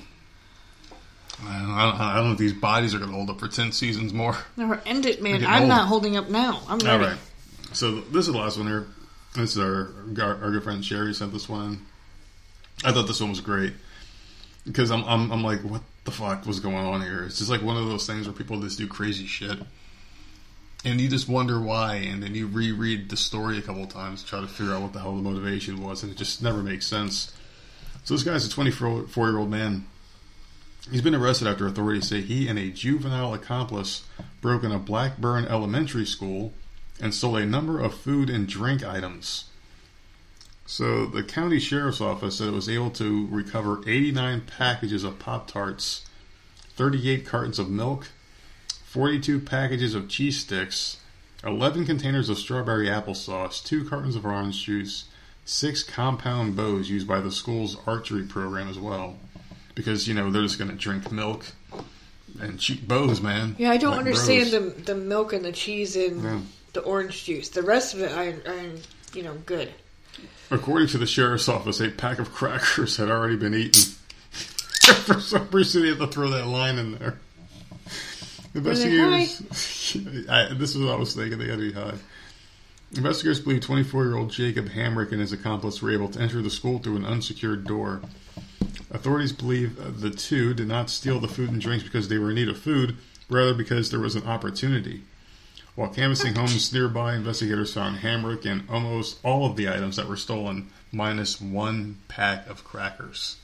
I don't, I don't, know if these bodies are going to hold up for 10 seasons more. Never end it, man. I'm old. not holding up now. I'm All ready. right. So this is the last one here. This is our, our, our good friend Sherry sent this one. I thought this one was great. Because I'm, I'm, I'm like, what the fuck was going on here? It's just like one of those things where people just do crazy shit. And you just wonder why, and then you reread the story a couple of times to try to figure out what the hell the motivation was, and it just never makes sense. So this guy's a 24 year old man. He's been arrested after authorities say he and a juvenile accomplice broke in a Blackburn elementary school and stole a number of food and drink items. So the county sheriff's office said it was able to recover 89 packages of Pop Tarts, 38 cartons of milk, 42 packages of cheese sticks, 11 containers of strawberry applesauce, 2 cartons of orange juice, 6 compound bows used by the school's archery program as well. Because, you know, they're just going to drink milk and cheap bows, man. Yeah, I don't Like understand bros. the the milk and the cheese and Yeah. the orange juice. The rest of it, I, I, you know, good. According to the sheriff's office, a pack of crackers had already been eaten. For some reason, they had to throw that line in there. Investigators. I, this is what I was thinking. They had to be high. Investigators believe 24 year old Jacob Hamrick and his accomplice were able to enter the school through an unsecured door. Authorities believe uh, the two did not steal the food and drinks because they were in need of food, rather because there was an opportunity. While canvassing homes nearby, investigators found Hamrick and almost all of the items that were stolen, minus one pack of crackers.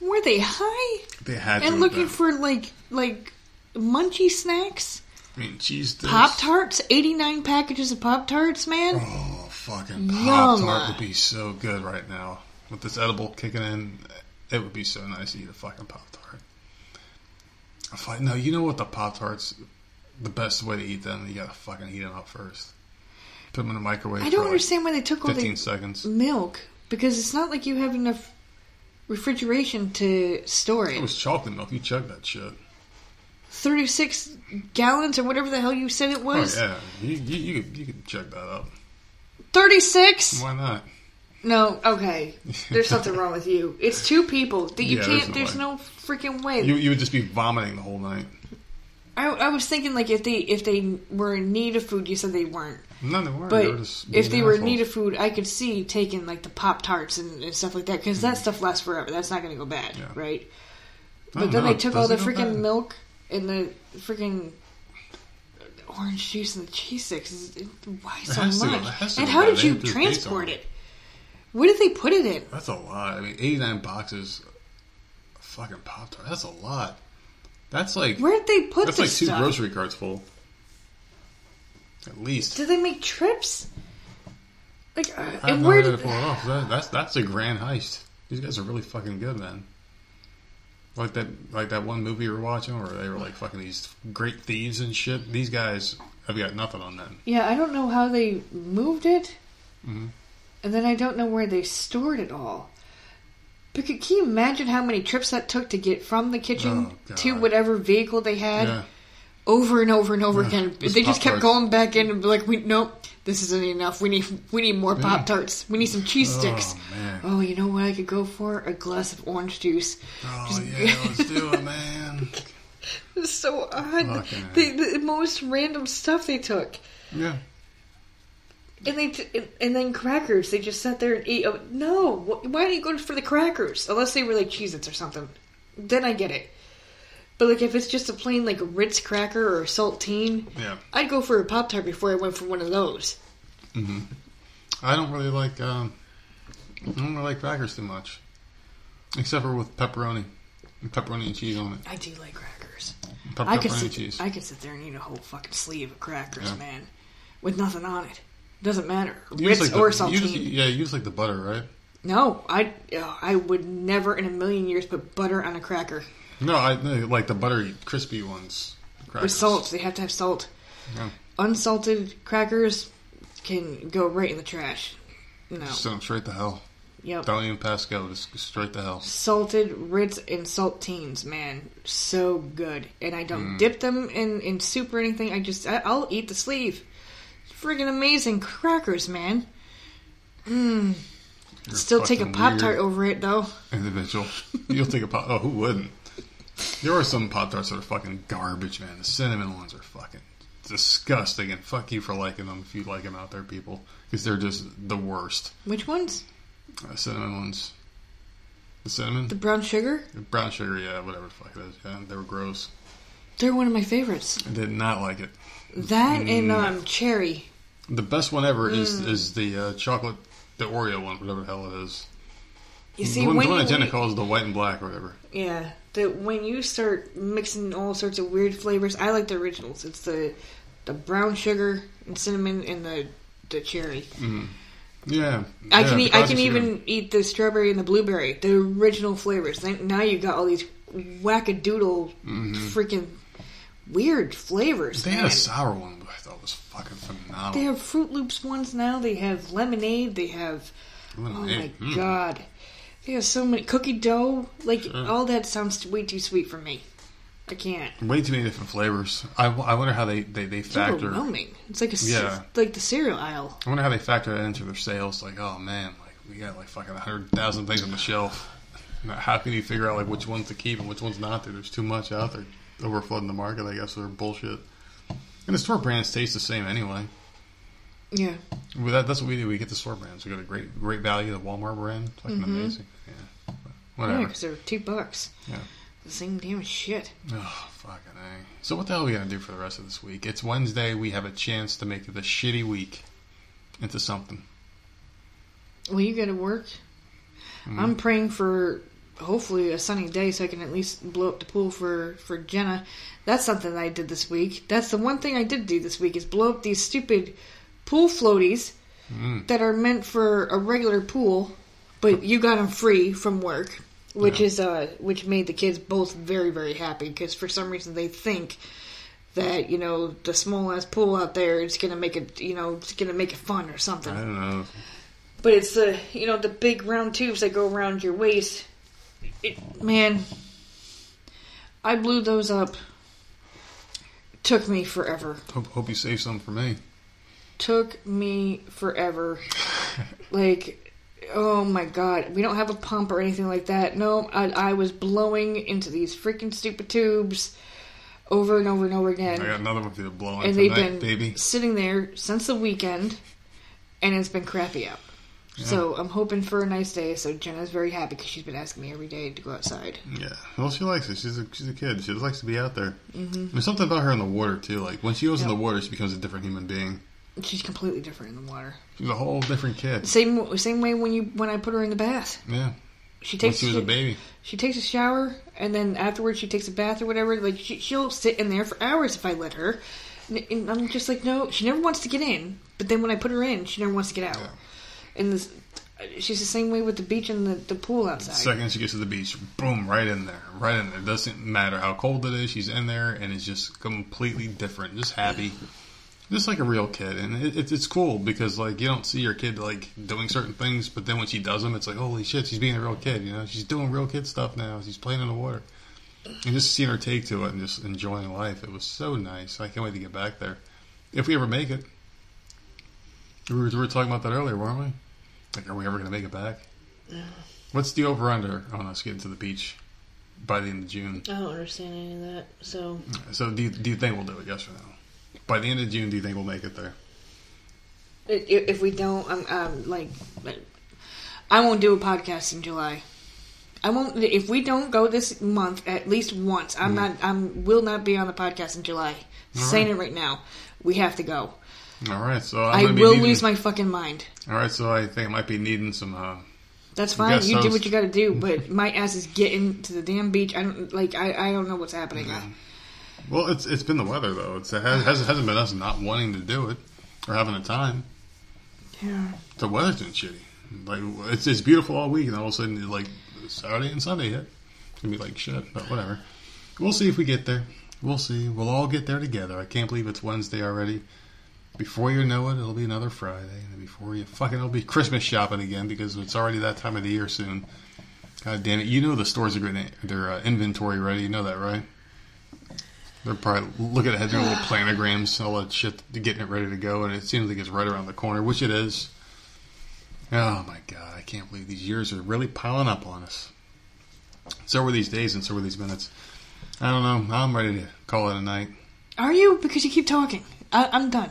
Were they high They had to and looking for like like munchy snacks? I mean, cheese. Pop tarts, eighty nine packages of Pop tarts, man. Oh, fucking Pop Tart would be so good right now. With this edible kicking in, it would be so nice to eat a fucking Pop Tart. I, no, you know what the Pop Tarts, the best way to eat them, you gotta fucking heat them up first. Put them in the microwave I don't like understand why they took all 15 the seconds. milk because it's not like you have enough refrigeration to store It it. was chocolate milk. You chug that shit. Thirty six gallons or whatever the hell you said it oh, was. Oh, yeah. You, you, you, could, you could chug that up. Thirty six. Why not? No, okay. There's something wrong with you. It's two people. That you Yeah, can't. no There's no freaking way. You you would just be vomiting the whole night. I, I was thinking like if they if they were in need of food, you said they weren't. No, they weren't. But they if they were in need of food, I could see taking like the pop tarts and, and stuff like that because that hmm. stuff lasts forever. That's not going to go bad, Yeah. right? But then know, they took all the does it go freaking milk and the freaking orange juice and the cheese sticks. Why so much? it has to and how did you have to taste transport it? Where did they put it in? That's a lot. I mean, 89 boxes of fucking Pop Tart. That's a lot. That's like Where did they put that's like two stuff? grocery carts full. At least. Did they make trips? Like, uh, and where did pull it off. That, that's that's a grand heist. These guys are really fucking good, man. Like that, like that one movie you were watching, where they were like fucking these great thieves and shit. These guys have got nothing on them. Yeah, I don't know how they moved it, Mhm. And then I don't know where they stored it all. But can you imagine how many trips that took to get from the kitchen Oh, to whatever vehicle they had, Yeah, over and over and over Yeah, again? They just kept going back in and be like, "We nope, this isn't enough. We need we need more Yeah. pop tarts. We need some cheese oh, sticks." Oh. Oh, you know what I could go for? A glass of orange juice. Oh Just- yeah, let's do it, man. It's so odd. The, the most random stuff they took. Yeah. And they t- and then crackers. They just sat there and ate. Oh, no, wh- why are you going for the crackers? Unless they were like Cheez-Its or something. Then I get it. But like if it's just a plain like Ritz cracker or a saltine, Yeah. I'd go for a Pop Tart before I went for one of those. I don't really like um, I don't really like crackers too much, except for with pepperoni, and pepperoni and cheese on it. I do like crackers. Pe- I could pepperoni sit. and cheese. I could sit there and eat a whole fucking sleeve of crackers, Yeah. man, with nothing on it. Doesn't matter, Ritz like, or the, saltine. use- yeah, use like the butter, right? No, I uh, I would never in a million years put butter on a cracker No, I like the buttery, crispy ones. Crackers. with salt. They have to have salt. Yeah. Unsalted crackers can go right in the trash. No. Send them straight to hell. Yep. Don't even pass go. Just straight to hell. Salted Ritz and saltines, man, so good. And I Mm. don't dip them in in soup or anything. I just I, I'll eat the sleeve. Friggin' amazing crackers, man. Mmm. Still take a pop tart over it though. Individual. You'll take a pop. Oh, who wouldn't? There are some pop tarts that are fucking garbage, man. The cinnamon ones are fucking disgusting, and fuck you for liking them if you like them out there, people, because they're just the worst. Which ones? Uh, cinnamon ones. The cinnamon, The brown sugar? The brown sugar, yeah, whatever the fuck it is. Yeah, they were gross. They're one of my favorites. I did not like it. That and Mm. um cherry. The best one ever is Mm. is the uh, chocolate, the Oreo one, whatever the hell it is. You see the one, when the one Jenna calls the white and black or whatever. Yeah, that when you start mixing all sorts of weird flavors, I like the originals. It's the the brown sugar and cinnamon and the the cherry. Yeah, I yeah, can eat, I can sugar. even eat the strawberry and the blueberry, the original flavors. Now you've got all these wackadoodle freaking weird flavors. Mm-hmm. They had a sour one, but I thought was fucking phenomenal. They have Froot Loops ones now. They have lemonade. They have oh my Mm. god, they have so many cookie dough. Like Sure. all that sounds way too sweet for me. I can't. Way too many different flavors. I, I wonder how they, they, they It's factor. overwhelming. It's like a Yeah. like the cereal aisle. I wonder how they factor that into their sales. Like, oh man, like we got like fucking hundred thousand things on the shelf. How can you figure out like which ones to keep and which ones not to? There's too much out there, overflooding the market. I guess they're bullshit. And the store brands taste the same anyway. Yeah, Well, that, that's what we do. We get the store brands. We got a great great value. The Walmart brand, fucking amazing. Yeah, but yeah, whatever. because they're two bucks. Yeah. The same damn shit. Oh, fucking A. So what the hell are we gonna do for the rest of this week? It's Wednesday. We have a chance to make the shitty week into something. Well, you got to work. Mm-hmm. I'm praying for hopefully a sunny day so I can at least blow up the pool for for Jenna. That's something that I did this week. That's the one thing I did do this week is blow up these stupid pool floaties Mm. that are meant for a regular pool, but you got them free from work, which Yeah. is uh which made the kids both very very happy because for some reason they think that you know the small ass pool out there is gonna make it you know it's gonna make it fun or something. I don't know. But it's the you know the big round tubes that go around your waist. It, man, I blew those up. Took me forever. Hope, hope you save some for me. Took me forever. like Oh my god, we don't have a pump or anything like that. No, I, I was blowing into these freaking stupid tubes over and over and over again. I got another one for you blowing and they've been baby. sitting there since the weekend, and it's been crappy out. So I'm hoping for a nice day. So Jenna's very happy because she's been asking me every day to go outside. Yeah, well, she likes it. She's a she's a kid. She just likes to be out there. Mm-hmm. There's something about her in the water too. Like when she goes in the water, she becomes a different human being. She's completely different in the water. She's a whole different kid. Same same way when you when I put her in the bath. Yeah, She when takes she was a baby. she takes a shower and then afterwards she takes a bath or whatever. Like she, she'll sit in there for hours if I let her. And- And I'm just like, no, she never wants to get in. But then when I put her in, she never wants to get out. And this, she's the same way with the beach and the, the pool outside. The Second she gets to the beach, boom, right in there, right in there. It Doesn't matter how cold it is, she's in there, and it's just completely different, just happy, just like a real kid. And it, it's it's cool because like you don't see your kid like doing certain things, but then when she does them, it's like holy shit, she's being a real kid. You know, she's doing real kid stuff now. She's playing in the water, and just seeing her take to it and just enjoying life. It was so nice. I can't wait to get back there if we ever make it. We were, we were talking about that earlier, weren't we? Like, are we ever going to make it back? What's the over under on us getting to the beach by the end of June? I don't understand any of that. So So do you, do you think we'll do it? Yes or no? By the end of June, do you think we'll make it there? i- i- if we don't, I'm, I'm like, I won't do a podcast in July. I won't. If we don't go this month at least once, I'm mm. not. I'm will not be on the podcast in July. Saying it right now. We have to go. All right, so I'm I will needing, lose my fucking mind. All right, so I think I might be needing some. Uh, That's fine. You do what you got to do. But my ass is getting to the damn beach. I don't like. I, I don't know what's happening. well, it's it's been the weather though. It's, it has, hasn't hasn't been us not wanting to do it or having a time. Yeah. The weather's been shitty. Like it's it's beautiful all week, and all of a sudden, like Saturday and Sunday hit, it's gonna be like shit. But whatever. We'll see if we get there. We'll see. We'll all get there together. I can't believe it's Wednesday already. Before you know it, it'll be another Friday. And before you fucking, it'll be Christmas shopping again because it's already that time of the year soon. God damn it! You know the stores are getting their uh, inventory ready. You know that, right? They're probably looking ahead, doing little planograms, all that shit, getting it ready to go, and it seems like it's right around the corner, which it is. Oh my god, I can't believe these years are really piling up on us. So were these days, and so were these minutes. I don't know. I'm ready to call it a night. Are you? Because you keep talking. I, I'm done.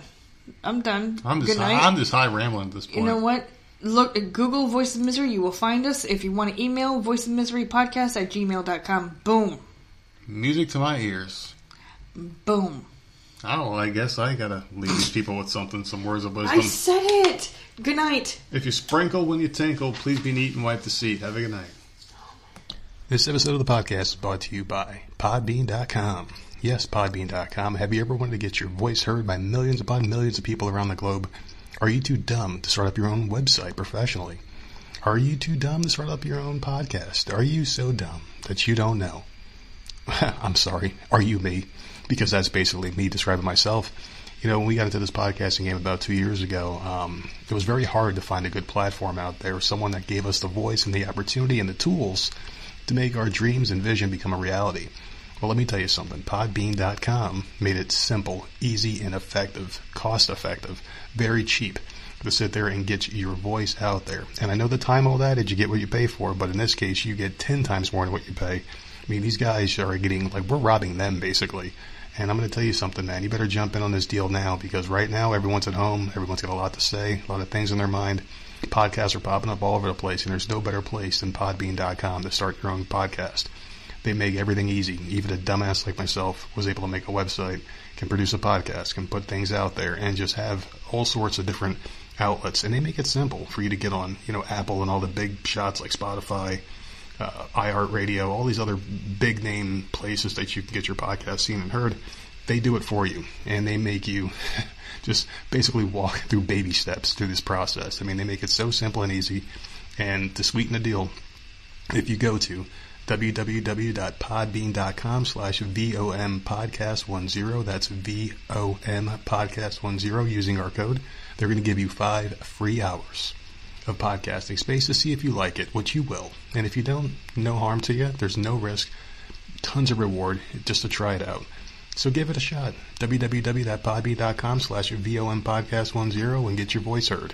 I'm done. I'm just, Good night. I'm just high rambling at this point. You know what? Look at Google Voice of Misery. You will find us. If you want to email voice of misery podcast at gmail.com. Boom. Music to my ears. Boom. Oh. I guess I gotta leave these people with something, some words of wisdom. I said it. Good night. If you sprinkle when you tinkle, please be neat and wipe the seat. Have a good night. This episode of the podcast is brought to you by Podbean.com. Yes, Podbean.com. Have you ever wanted to get your voice heard by millions upon millions of people around the globe? Are you too dumb to start up your own website professionally? Are you too dumb to start up your own podcast? Are you so dumb that you don't know? I'm sorry. Are you me? Because that's basically me describing myself. You know, when we got into this podcasting game about two years ago, um, it was very hard to find a good platform out there, someone that gave us the voice and the opportunity and the tools to make our dreams and vision become a reality. Well, let me tell you something. Podbean.com made it simple, easy, and effective, cost effective, very cheap to sit there and get your voice out there. And I know the time old adage, you get what you pay for, but in this case, you get 10 times more than what you pay. I mean, these guys are getting, like, we're robbing them basically. And I'm going to tell you something, man. You better jump in on this deal now because right now everyone's at home. Everyone's got a lot to say, a lot of things in their mind. Podcasts are popping up all over the place, and there's no better place than Podbean.com to start your own podcast. They make everything easy. Even a dumbass like myself was able to make a website, can produce a podcast, can put things out there, and just have all sorts of different outlets. And they make it simple for you to get on, you know, Apple and all the big shots like Spotify, uh, iHeartRadio, all these other big name places that you can get your podcast seen and heard. They do it for you, and they make you just basically walk through baby steps through this process. I mean, they make it so simple and easy. And to sweeten the deal, if you go to www.podbean.com slash VOM podcast 10, that's VOM podcast 10, using our code, they're going to give you five free hours of podcasting space to see if you like it, which you will. And if you don't, no harm to you. There's no risk. Tons of reward just to try it out. So give it a shot. www.podbean.com slash VOM podcast 10 and get your voice heard.